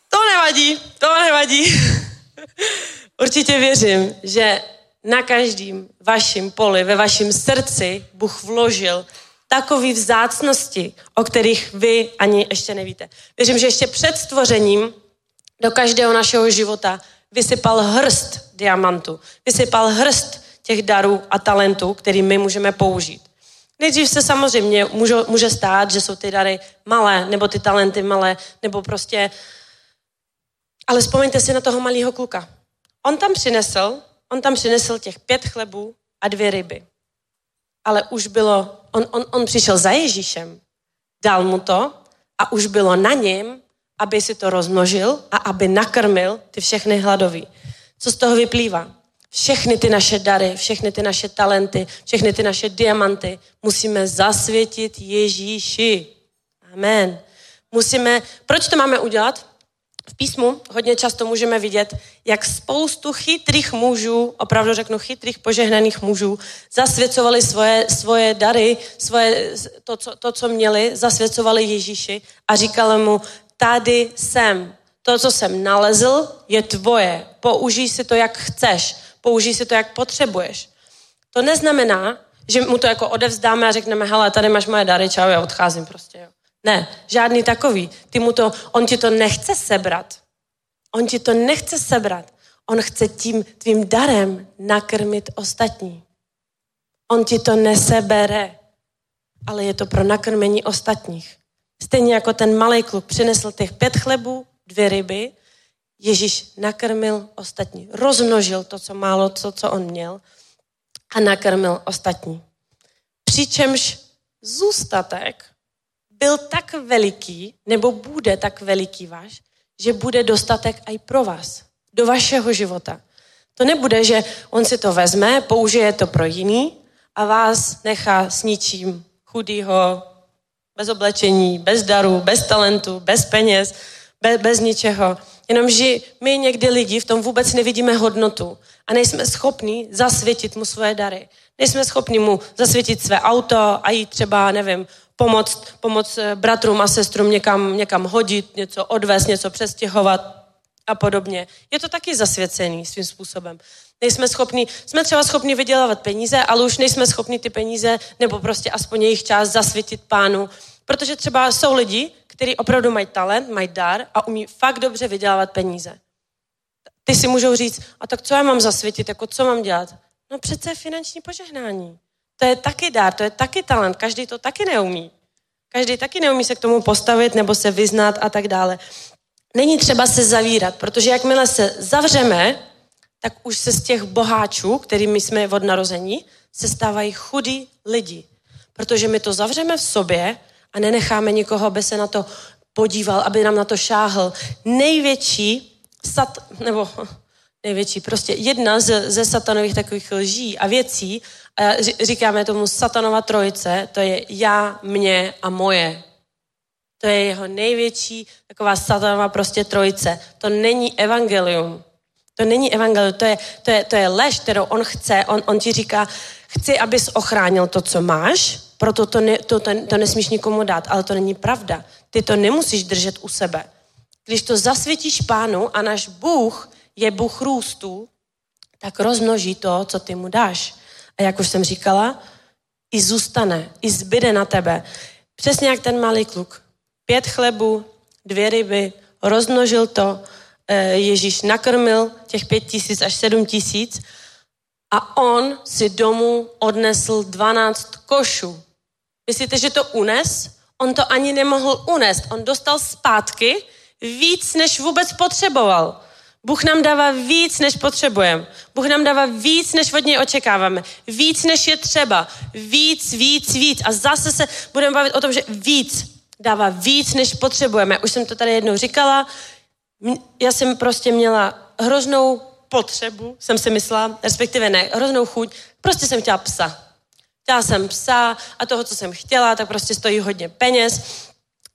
To nevadí, to nevadí. Určitě věřím, že na každém vašem poli, ve vašem srdci Bůh vložil takové vzácnosti, o kterých vy ani ještě nevíte. Věřím, že ještě před stvořením do každého našeho života vysypal hrst diamantu, vysypal hrst těch darů a talentů, který my můžeme použít. Nejdřív se samozřejmě může, může stát, že jsou ty dary malé, nebo ty talenty malé, nebo prostě... Ale vzpomeňte si na toho malého kluka. On tam přinesl, on tam přinesl těch pět chlebů a dvě ryby. Ale už bylo, on, on, on přišel za Ježíšem, dal mu to a už bylo na něm, aby si to rozmnožil a aby nakrmil ty všechny hladový. Co z toho vyplývá? Všechny ty naše dary, všechny ty naše talenty, všechny ty naše diamanty musíme zasvětit Ježíši. Amen. Musíme, proč to máme udělat? V písmu hodně často můžeme vidět, jak spoustu chytrých mužů, opravdu řeknu chytrých požehnaných mužů, zasvěcovali svoje, svoje dary, svoje, to, co, to, co měli, zasvěcovali Ježíši a říkali mu, tady jsem, to, co jsem nalezl, je tvoje, použij si to, jak chceš, použij si to, jak potřebuješ. To neznamená, že mu to jako odevzdáme a řekneme, hele, tady máš moje dary, čau, já odcházím prostě. Jo. Ne, žádný takový. Ty mu to, on ti to nechce sebrat. On ti to nechce sebrat. On chce tím tvým darem nakrmit ostatní. On ti to nesebere, ale je to pro nakrmení ostatních. Stejně jako ten malý kluk přinesl těch pět chlebů, dvě ryby, Ježíš nakrmil ostatní. Rozmnožil to, co málo, to, co on měl a nakrmil ostatní. Přičemž zůstatek byl tak veliký, nebo bude tak veliký váš, že bude dostatek i pro vás, do vašeho života. To nebude, že on si to vezme, použije to pro jiný a vás nechá s ničím chudýho, bez oblečení, bez daru, bez talentu, bez peněz, bez, bez ničeho. Jenomže my někdy lidi v tom vůbec nevidíme hodnotu a nejsme schopni zasvětit mu svoje dary. Nejsme schopni mu zasvětit své auto a jít třeba, nevím, pomoct, pomoct eh, bratrům a sestrům někam, někam hodit, něco odvést, něco přestěhovat a podobně. Je to taky zasvěcený svým způsobem. Nejsme schopni, jsme třeba schopni vydělávat peníze, ale už nejsme schopni ty peníze nebo prostě aspoň jejich část zasvětit pánu. Protože třeba jsou lidi, kteří opravdu mají talent, mají dar a umí fakt dobře vydělávat peníze. Ty si můžou říct, a tak co já mám zasvětit, jako co mám dělat? No přece finanční požehnání. To je taky dar, to je taky talent, každý to taky neumí. Každý taky neumí se k tomu postavit nebo se vyznat a tak dále. Není třeba se zavírat, protože jakmile se zavřeme, tak už se z těch boháčů, kterými jsme od narození, se stávají chudí lidi. Protože my to zavřeme v sobě a nenecháme nikoho, aby se na to podíval, aby nám na to šáhl. Největší sat, nebo největší, prostě jedna z, ze satanových takových lží a věcí, a říkáme tomu satanova trojice, to je já, mě a moje. To je jeho největší taková satanova prostě trojice. To není evangelium. To není evangelium, to je, to je, to je lež, kterou on chce. On, on ti říká, chci, abys ochránil to, co máš, proto to, ne, to, to, to nesmíš nikomu dát, ale to není pravda. Ty to nemusíš držet u sebe. Když to zasvětíš pánu a náš Bůh je Bůh růstu, tak rozmnoží to, co ty mu dáš. A jak už jsem říkala, i zůstane, i zbyde na tebe. Přesně jak ten malý kluk. Pět chlebů, dvě ryby, rozmnožil to, eh, Ježíš nakrmil těch pět tisíc až sedm tisíc a on si domů odnesl dvanáct košů. Myslíte, že to unes? On to ani nemohl unést. On dostal zpátky víc, než vůbec potřeboval. Bůh nám dává víc, než potřebujeme. Bůh nám dává víc, než od něj očekáváme. Víc, než je třeba. Víc, víc, víc. A zase se budeme bavit o tom, že víc dává víc, než potřebujeme. Už jsem to tady jednou říkala. Já jsem prostě měla hroznou potřebu, jsem si myslela, respektive ne, hroznou chuť. Prostě jsem chtěla psa. Chtěla jsem psa a toho, co jsem chtěla, tak prostě stojí hodně peněz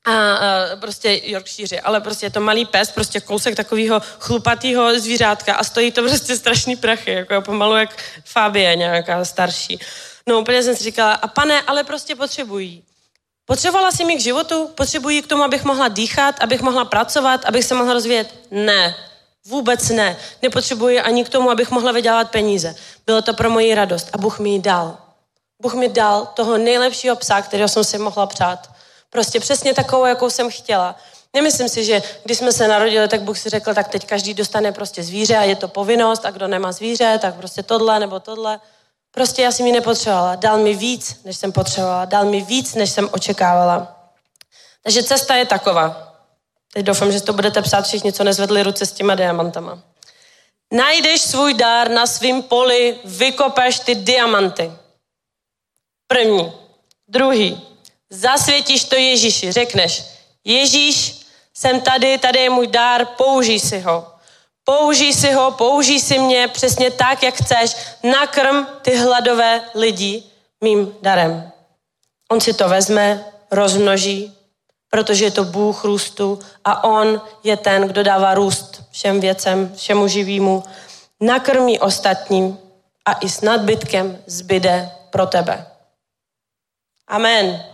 a, a prostě Yorkshire, ale prostě je to malý pes, prostě kousek takového chlupatého zvířátka a stojí to prostě strašný prachy, jako pomalu jak Fabie nějaká starší. No úplně jsem si říkala, a pane, ale prostě potřebují. Potřebovala jsem mi k životu? Potřebují k tomu, abych mohla dýchat, abych mohla pracovat, abych se mohla rozvíjet? Ne, vůbec ne. Nepotřebuji ani k tomu, abych mohla vydělat peníze. Bylo to pro moji radost a Bůh mi ji dal. Bůh mi dal toho nejlepšího psa, kterého jsem si mohla přát. Prostě přesně takovou, jakou jsem chtěla. Nemyslím si, že když jsme se narodili, tak Bůh si řekl, tak teď každý dostane prostě zvíře a je to povinnost a kdo nemá zvíře, tak prostě tohle nebo tohle. Prostě já jsem ji nepotřebovala. Dal mi víc, než jsem potřebovala. Dal mi víc, než jsem očekávala. Takže cesta je taková. Teď doufám, že to budete psát všichni, co nezvedli ruce s těma diamantama. Najdeš svůj dár na svém poli, vykopeš ty diamanty. První. Druhý. Zasvětíš to Ježíši. Řekneš, Ježíš, jsem tady, tady je můj dár, použij si ho. Použij si ho, použij si mě přesně tak, jak chceš. Nakrm ty hladové lidi mým darem. On si to vezme, rozmnoží, protože je to Bůh růstu a On je ten, kdo dává růst všem věcem, všemu živýmu. Nakrmí ostatním a i s nadbytkem zbyde pro tebe. Amen.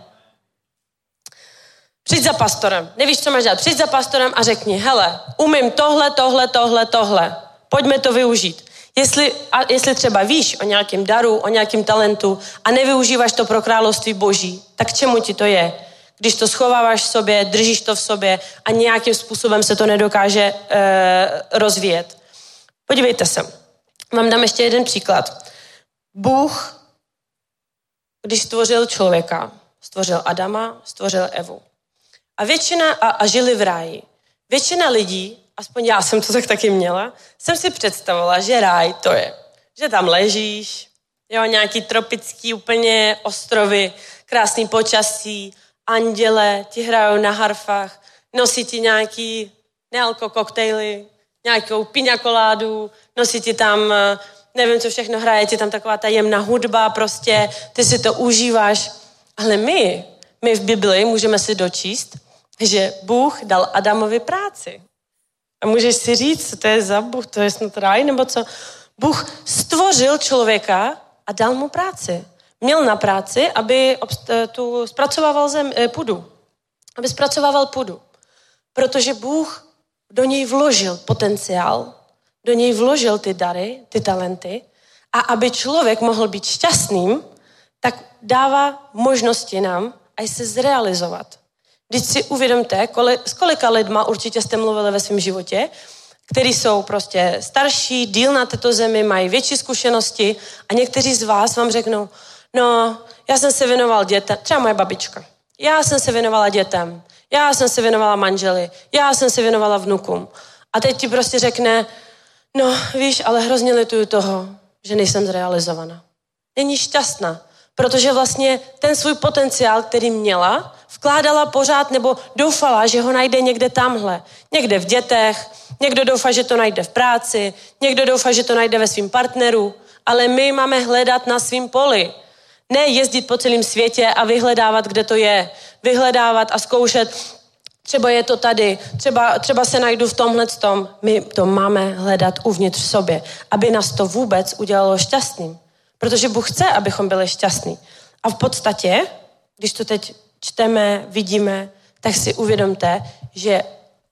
Přijď za pastorem. Nevíš, co máš dělat. Přijď za pastorem a řekni, hele, umím tohle, tohle, tohle, tohle. Pojďme to využít. Jestli, a jestli třeba víš o nějakém daru, o nějakém talentu a nevyužíváš to pro království boží, tak čemu ti to je? Když to schováváš v sobě, držíš to v sobě a nějakým způsobem se to nedokáže e, rozvíjet. Podívejte se. Vám dám ještě jeden příklad. Bůh, když stvořil člověka, stvořil Adama, stvořil Evu. A většina, a, a žili v ráji. Většina lidí, aspoň já jsem to tak taky měla, jsem si představovala, že ráj to je, že tam ležíš, jo, nějaký tropický úplně ostrovy, krásný počasí, anděle ti hrajou na harfách, nosí ti nějaký nealko koktejly, nějakou piňakoládu, nosí ti tam, eh, nevím, co všechno hraje, ti tam taková ta jemná hudba, prostě ty si to užíváš. Ale my, my v Bibli můžeme si dočíst, že Bůh dal Adamovi práci. A můžeš si říct, co to je za Bůh, to je snad ráj, nebo co? Bůh stvořil člověka a dal mu práci. Měl na práci, aby eh, tu zpracovával zem, eh, půdu. Aby zpracovával půdu. Protože Bůh do něj vložil potenciál, do něj vložil ty dary, ty talenty a aby člověk mohl být šťastným, tak dává možnosti nám, aj se zrealizovat. Když si uvědomte, koli, s kolika lidma určitě jste mluvili ve svém životě, který jsou prostě starší, díl na této zemi, mají větší zkušenosti a někteří z vás vám řeknou, no, já jsem se věnoval dětem, třeba moje babička, já jsem se věnovala dětem, já jsem se věnovala manželi, já jsem se věnovala vnukům. A teď ti prostě řekne, no víš, ale hrozně lituju toho, že nejsem zrealizovaná. Není šťastná, protože vlastně ten svůj potenciál, který měla, vkládala pořád nebo doufala, že ho najde někde tamhle. Někde v dětech, někdo doufá, že to najde v práci, někdo doufá, že to najde ve svým partneru, ale my máme hledat na svým poli. Ne jezdit po celém světě a vyhledávat, kde to je. Vyhledávat a zkoušet, třeba je to tady, třeba, třeba se najdu v tomhle tom. My to máme hledat uvnitř v sobě, aby nás to vůbec udělalo šťastným. Protože Bůh chce, abychom byli šťastní. A v podstatě, když to teď čteme, vidíme, tak si uvědomte, že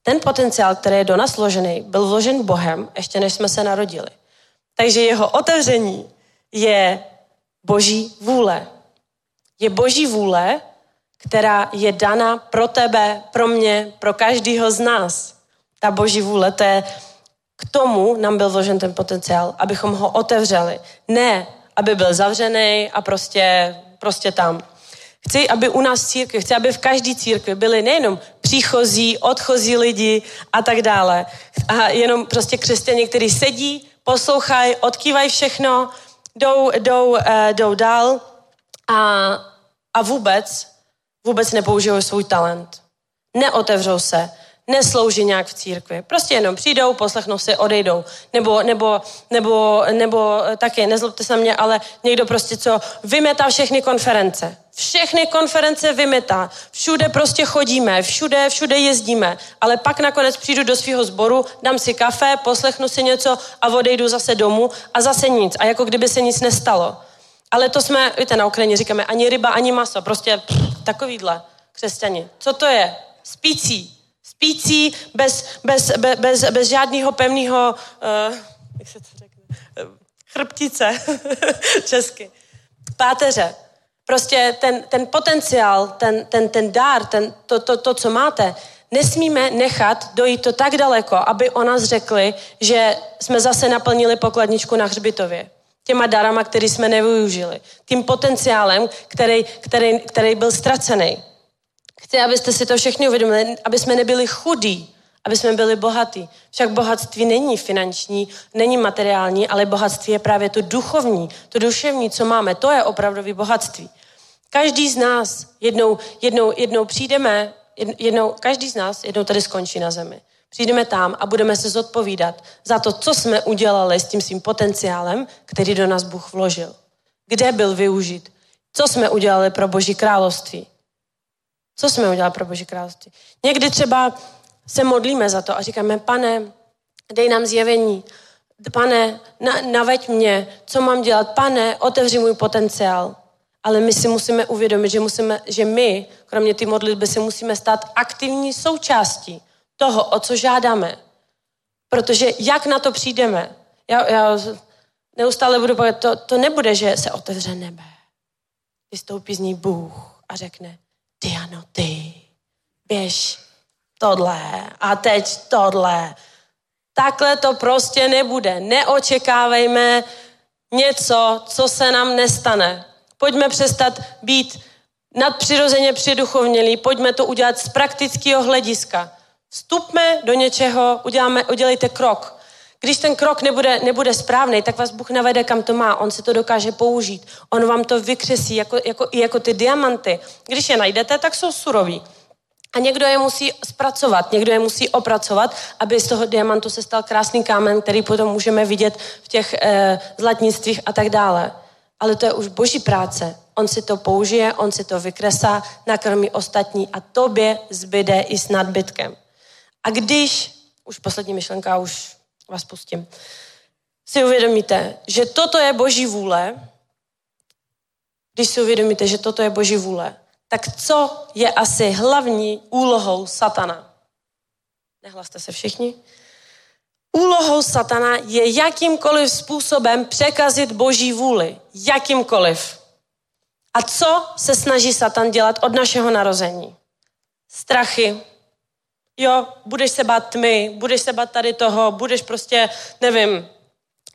ten potenciál, který je do nás vložený, byl vložen Bohem, ještě než jsme se narodili. Takže jeho otevření je boží vůle. Je boží vůle, která je dana pro tebe, pro mě, pro každého z nás. Ta boží vůle, to je k tomu nám byl vložen ten potenciál, abychom ho otevřeli. Ne, aby byl zavřený a prostě, prostě tam. Chci, aby u nás církvi, chci, aby v každé církvi byli nejenom příchozí, odchozí lidi a tak dále. A jenom prostě křesťani, kteří sedí, poslouchají, odkývají všechno, jdou, jdou, uh, jdou dál a, a vůbec, vůbec nepoužijou svůj talent. Neotevřou se, neslouží nějak v církvi. Prostě jenom přijdou, poslechnou si, odejdou. Nebo, nebo, nebo, nebo taky, nezlobte se mě, ale někdo prostě co vymetá všechny konference. Všechny konference vymetá. Všude prostě chodíme, všude, všude jezdíme. Ale pak nakonec přijdu do svého sboru, dám si kafe, poslechnu si něco a odejdu zase domů a zase nic. A jako kdyby se nic nestalo. Ale to jsme, víte, na Ukrajině říkáme ani ryba, ani maso. Prostě pff, takovýhle křesťani. Co to je? Spící spící, bez, bez, bez, bez, bez žádného pevného, uh, jak se to řekne, uh, chrbtice česky, páteře. Prostě ten, ten potenciál, ten, ten, ten dár, ten, to, to, to, co máte, nesmíme nechat dojít to tak daleko, aby o nás řekli, že jsme zase naplnili pokladničku na hřbitově. Těma darama, který jsme nevyužili. Tím potenciálem, který, který, který byl ztracený. Chci, abyste si to všechny uvědomili, aby jsme nebyli chudí, aby jsme byli bohatí. Však bohatství není finanční, není materiální, ale bohatství je právě to duchovní, to duševní, co máme. To je opravdový bohatství. Každý z nás jednou, jednou, jednou přijdeme, jednou, každý z nás jednou tady skončí na zemi. Přijdeme tam a budeme se zodpovídat za to, co jsme udělali s tím svým potenciálem, který do nás Bůh vložil. Kde byl využit? Co jsme udělali pro Boží království? Co jsme udělali pro Boží království? Někdy třeba se modlíme za to a říkáme, pane, dej nám zjevení, pane, na, naveď mě, co mám dělat, pane, otevři můj potenciál. Ale my si musíme uvědomit, že, musíme, že my, kromě té modlitby, si musíme stát aktivní součástí toho, o co žádáme. Protože jak na to přijdeme? Já, já neustále budu povedat, to, to nebude, že se otevře nebe. Vystoupí z ní Bůh a řekne, Diano, ty, běž tohle a teď tohle. Takhle to prostě nebude. Neočekávejme něco, co se nám nestane. Pojďme přestat být nadpřirozeně přiduchovnělí, pojďme to udělat z praktického hlediska. Vstupme do něčeho, uděláme, udělejte krok. Když ten krok nebude, nebude správný, tak vás Bůh navede, kam to má. On se to dokáže použít. On vám to vykřesí, jako, jako, jako ty diamanty. Když je najdete, tak jsou suroví. A někdo je musí zpracovat, někdo je musí opracovat, aby z toho diamantu se stal krásný kámen, který potom můžeme vidět v těch e, zlatnictvích a tak dále. Ale to je už boží práce. On si to použije, on si to vykresá, nakrmí ostatní a tobě zbyde i s nadbytkem. A když, už poslední myšlenka, už vás pustím, si uvědomíte, že toto je boží vůle, když si uvědomíte, že toto je boží vůle, tak co je asi hlavní úlohou satana? Nehlaste se všichni. Úlohou satana je jakýmkoliv způsobem překazit boží vůli. Jakýmkoliv. A co se snaží satan dělat od našeho narození? Strachy, jo, budeš se bát tmy, budeš se bát tady toho, budeš prostě, nevím,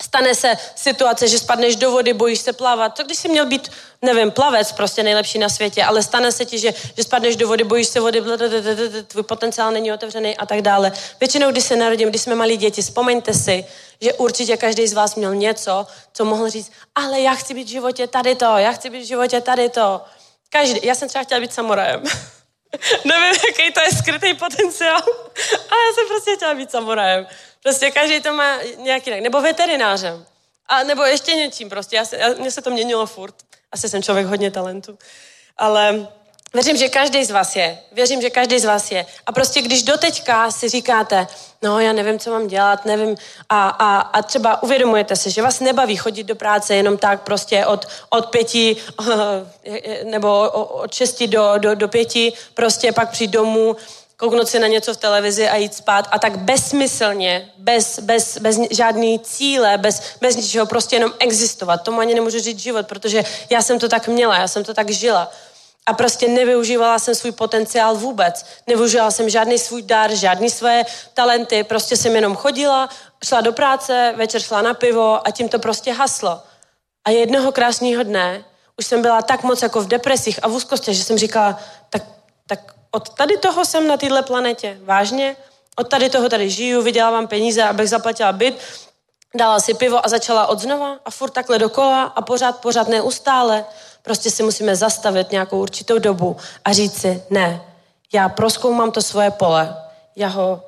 stane se situace, že spadneš do vody, bojíš se plavat. To když jsi měl být, nevím, plavec prostě nejlepší na světě, ale stane se ti, že, že spadneš do vody, bojíš se vody, tvůj potenciál není otevřený a tak dále. Většinou, když se narodím, když jsme malí děti, vzpomeňte si, že určitě každý z vás měl něco, co mohl říct, ale já chci být v životě tady to, já chci být v životě tady to. Každý, já jsem třeba chtěla být samurajem. Nevím, jaký to je skrytý potenciál, ale já jsem prostě chtěla být samurajem. Prostě každý to má nějaký jinak. Nebo veterinářem. A nebo ještě něčím prostě. Já se, já, mně se to měnilo furt. Asi jsem člověk hodně talentu. Ale Věřím, že každý z vás je. Věřím, že každý z vás je. A prostě když doteďka si říkáte, no já nevím, co mám dělat, nevím, a, a, a třeba uvědomujete si, že vás nebaví chodit do práce jenom tak prostě od, od pěti nebo od šesti do, do, do pěti, prostě pak přijít domů, kouknout si na něco v televizi a jít spát a tak bezsmyslně, bez, bez, bez žádný cíle, bez, bez ničeho, prostě jenom existovat. Tomu ani nemůžu říct život, protože já jsem to tak měla, já jsem to tak žila. A prostě nevyužívala jsem svůj potenciál vůbec. Nevyužívala jsem žádný svůj dar, žádný své talenty. Prostě jsem jenom chodila, šla do práce, večer šla na pivo a tím to prostě haslo. A jednoho krásného dne už jsem byla tak moc jako v depresích a v úzkosti, že jsem říkala, tak, tak od tady toho jsem na této planetě. Vážně? Od tady toho tady žiju, vydělávám peníze, abych zaplatila byt, dala si pivo a začala od znova a furt takhle dokola a pořád, pořád neustále. Prostě si musíme zastavit nějakou určitou dobu a říct si, ne, já proskoumám to svoje pole, já ho,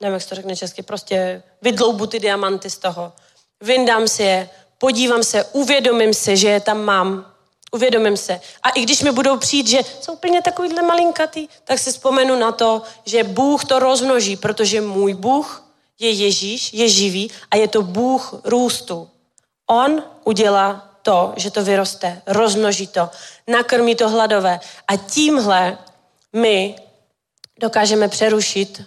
nevím, jak se to řekne česky, prostě vydloubu ty diamanty z toho, vyndám si je, podívám se, uvědomím si, že je tam mám, uvědomím se. A i když mi budou přijít, že jsou úplně takovýhle malinkatý, tak si vzpomenu na to, že Bůh to rozmnoží, protože můj Bůh je Ježíš, je živý a je to Bůh růstu. On udělá to, že to vyroste, rozmnoží to, nakrmí to hladové. A tímhle my dokážeme přerušit uh,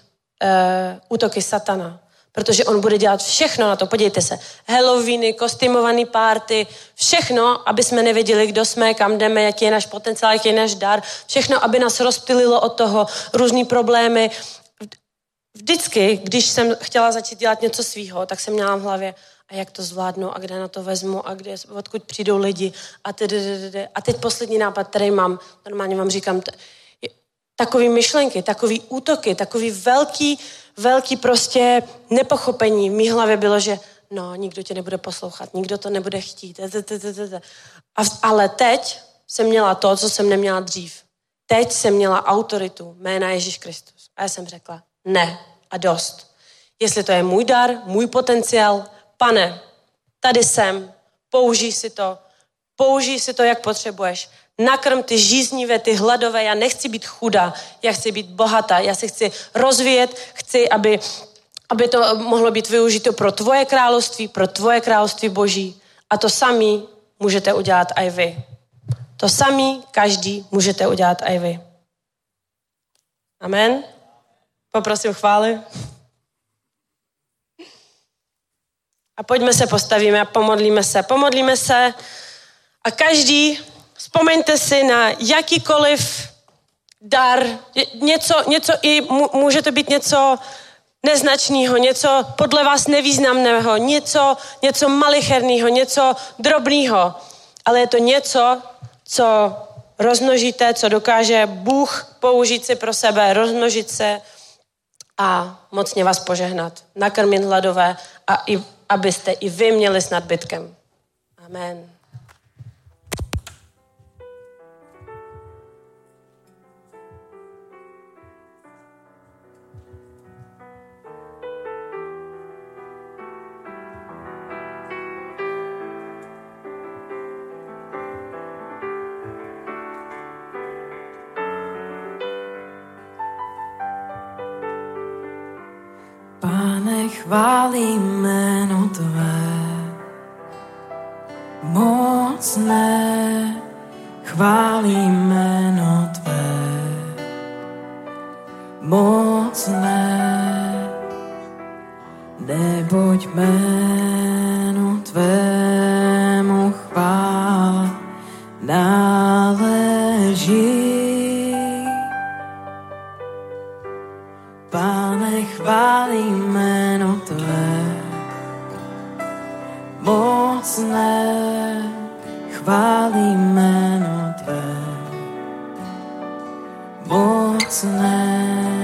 útoky satana. Protože on bude dělat všechno na to. Podívejte se. Halloweeny, kostýmovaný párty, všechno, aby jsme nevěděli, kdo jsme, kam jdeme, jaký je náš potenciál, jaký je náš dar. Všechno, aby nás rozptylilo od toho různý problémy. Vždycky, když jsem chtěla začít dělat něco svýho, tak jsem měla v hlavě, a jak to zvládnu a kde na to vezmu a kde, odkud přijdou lidi a tedy, A teď poslední nápad, který mám, normálně vám říkám, Takový myšlenky, takový útoky, takový velký, velký prostě nepochopení. V mý hlavě bylo, že no, nikdo tě nebude poslouchat, nikdo to nebude chtít. A, ale teď jsem měla to, co jsem neměla dřív. Teď jsem měla autoritu jména Ježíš Kristus. A já jsem řekla, ne a dost. Jestli to je můj dar, můj potenciál, pane, tady jsem, použij si to, použij si to, jak potřebuješ. Nakrm ty žíznivé, ty hladové, já nechci být chudá, já chci být bohatá, já se chci rozvíjet, chci, aby, aby to mohlo být využito pro tvoje království, pro tvoje království boží. A to samý můžete udělat i vy. To samý každý můžete udělat i vy. Amen. Poprosím chvály. A pojďme se postavíme a pomodlíme se. Pomodlíme se. A každý, vzpomeňte si na jakýkoliv dar, něco, něco i může to být něco neznačného, něco podle vás nevýznamného, něco, něco malicherného, něco drobného, ale je to něco, co rozmnožíte, co dokáže Bůh použít si pro sebe, rozmnožit se a mocně vás požehnat, nakrmit hladové a i, abyste i vy měli s nadbytkem. Amen. Chválím jméno Tvé. Mocné chválím jméno Tvé. Mocné, neboť jméno Tvému chvál náleží. Pane, chválím jméno Tvé. Mocné, chválím jméno Tvé. Mocné,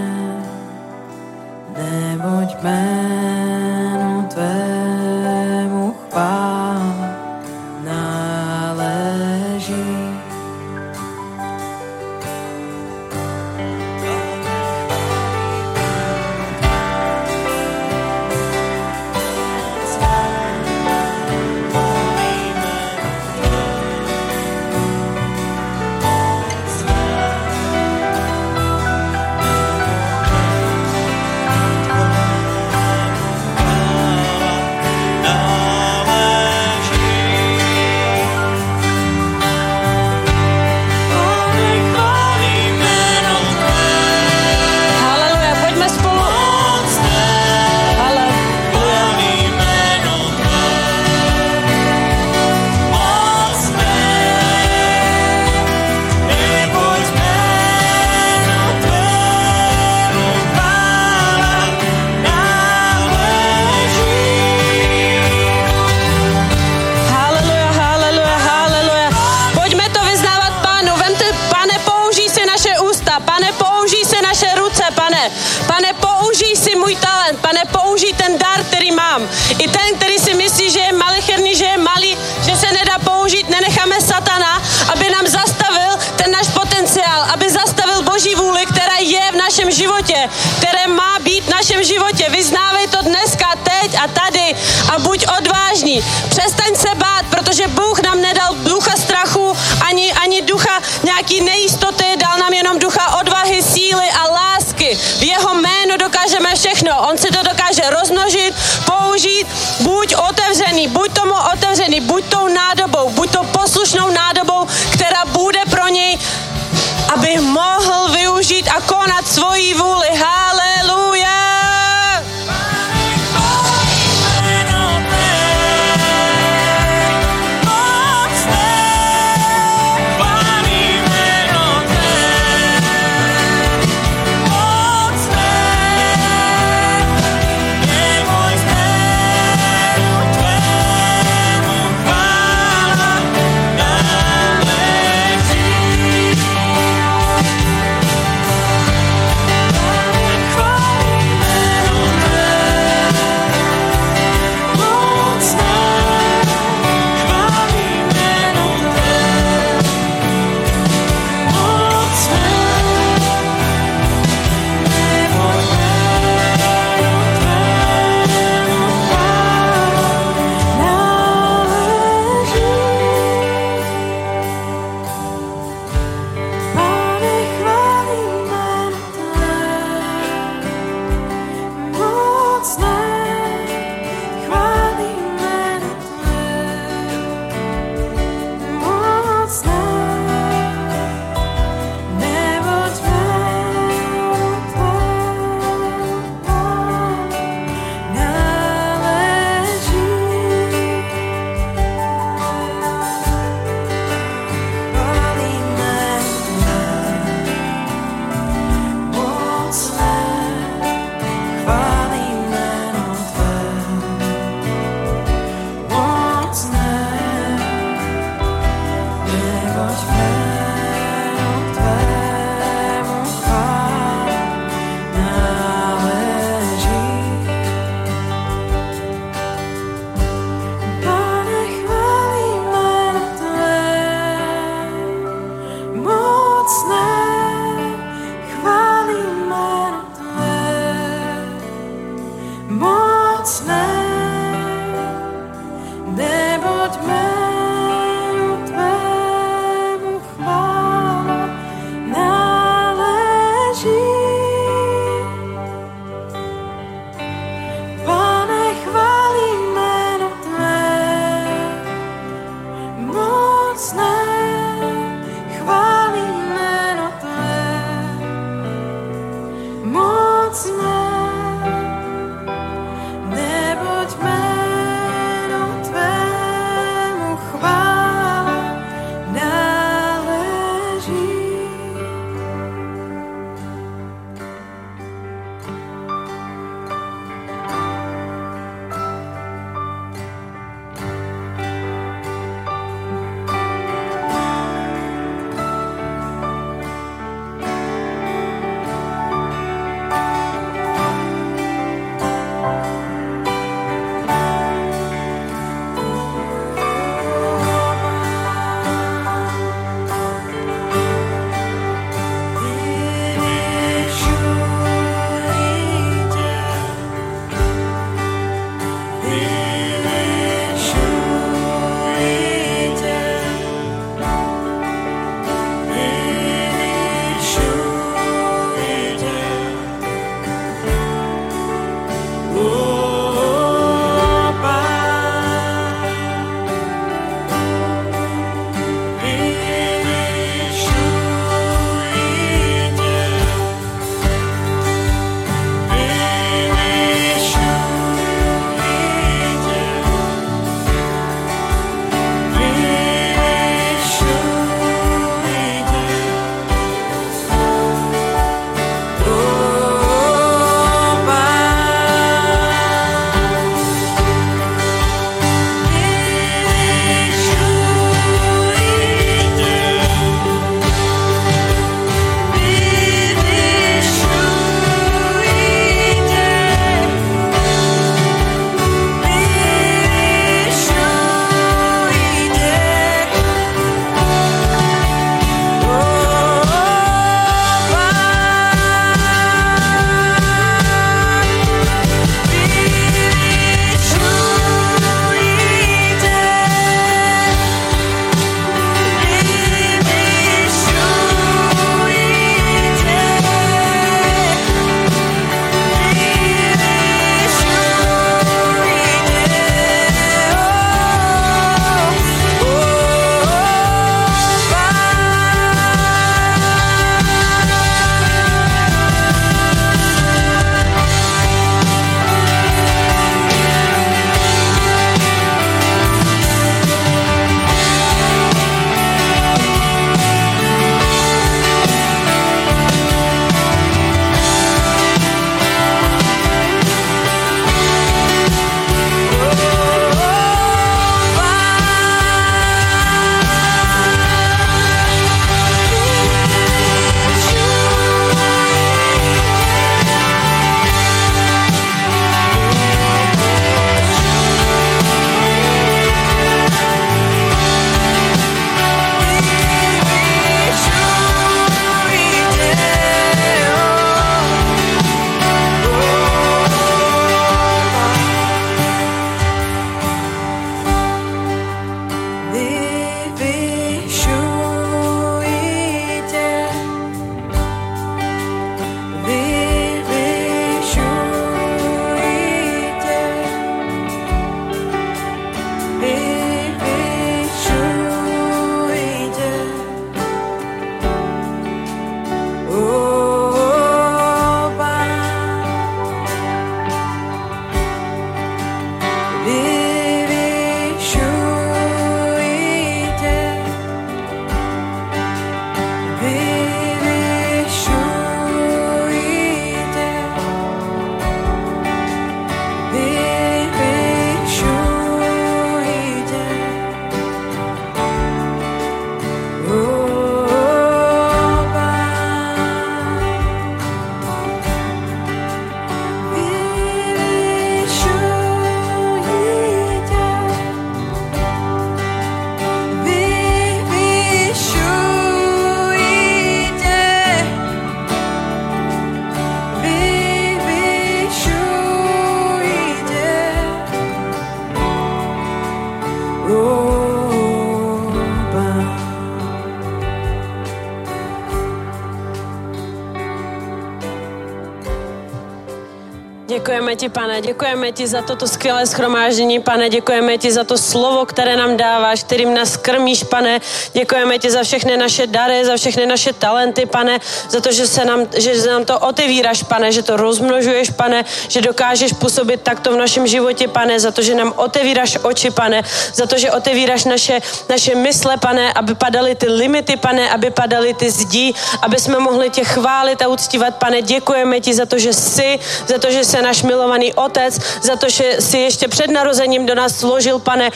ti, pane, děkujeme ti za toto skvělé schromáždění, pane, děkujeme ti za to slovo, které nám dáváš, kterým nás krmíš, pane. Děkujeme ti za všechny naše dary, za všechny naše talenty, pane, za to, že se nám, že nám to otevíráš, pane, že to rozmnožuješ, pane, že dokážeš působit takto v našem životě, pane, za to, že nám otevíráš oči, pane, za to, že otevíráš naše, naše mysle, pane, aby padaly ty limity, pane, aby padaly ty zdi, aby jsme mohli tě chválit a uctívat, pane. Děkujeme ti za to, že jsi, za to, že jsi náš milovaný otec, za to, že jsi ještě před narozením do nás složil, pane,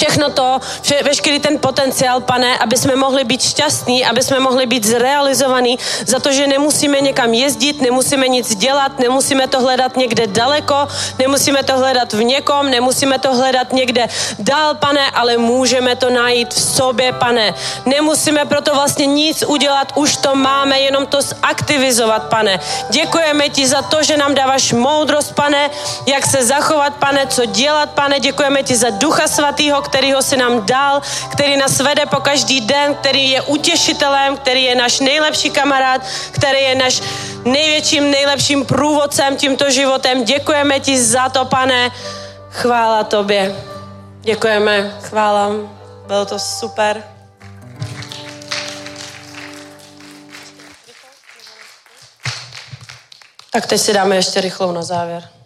všechno to, vše, veškerý ten potenciál, pane, aby jsme mohli být šťastní, aby jsme mohli být zrealizovaní, za to, že nemusíme někam jezdit, nemusíme nic dělat, nemusíme to hledat někde daleko, nemusíme to hledat v někom, nemusíme to hledat někde dál, pane, ale můžeme to najít v sobě, pane. Nemusíme proto vlastně nic udělat, už to máme, jenom to zaktivizovat, pane. Děkujeme ti za to, že nám dáváš moudrost, pane, jak se zachovat, pane, co dělat, pane. Děkujeme ti za Ducha Svatého, kterýho si nám dal, který nás vede po každý den, který je utěšitelem, který je náš nejlepší kamarád, který je náš největším, nejlepším průvodcem tímto životem. Děkujeme ti za to, pane. Chvála tobě. Děkujeme, chvála. Bylo to super. Tak teď si dáme ještě rychlou na závěr.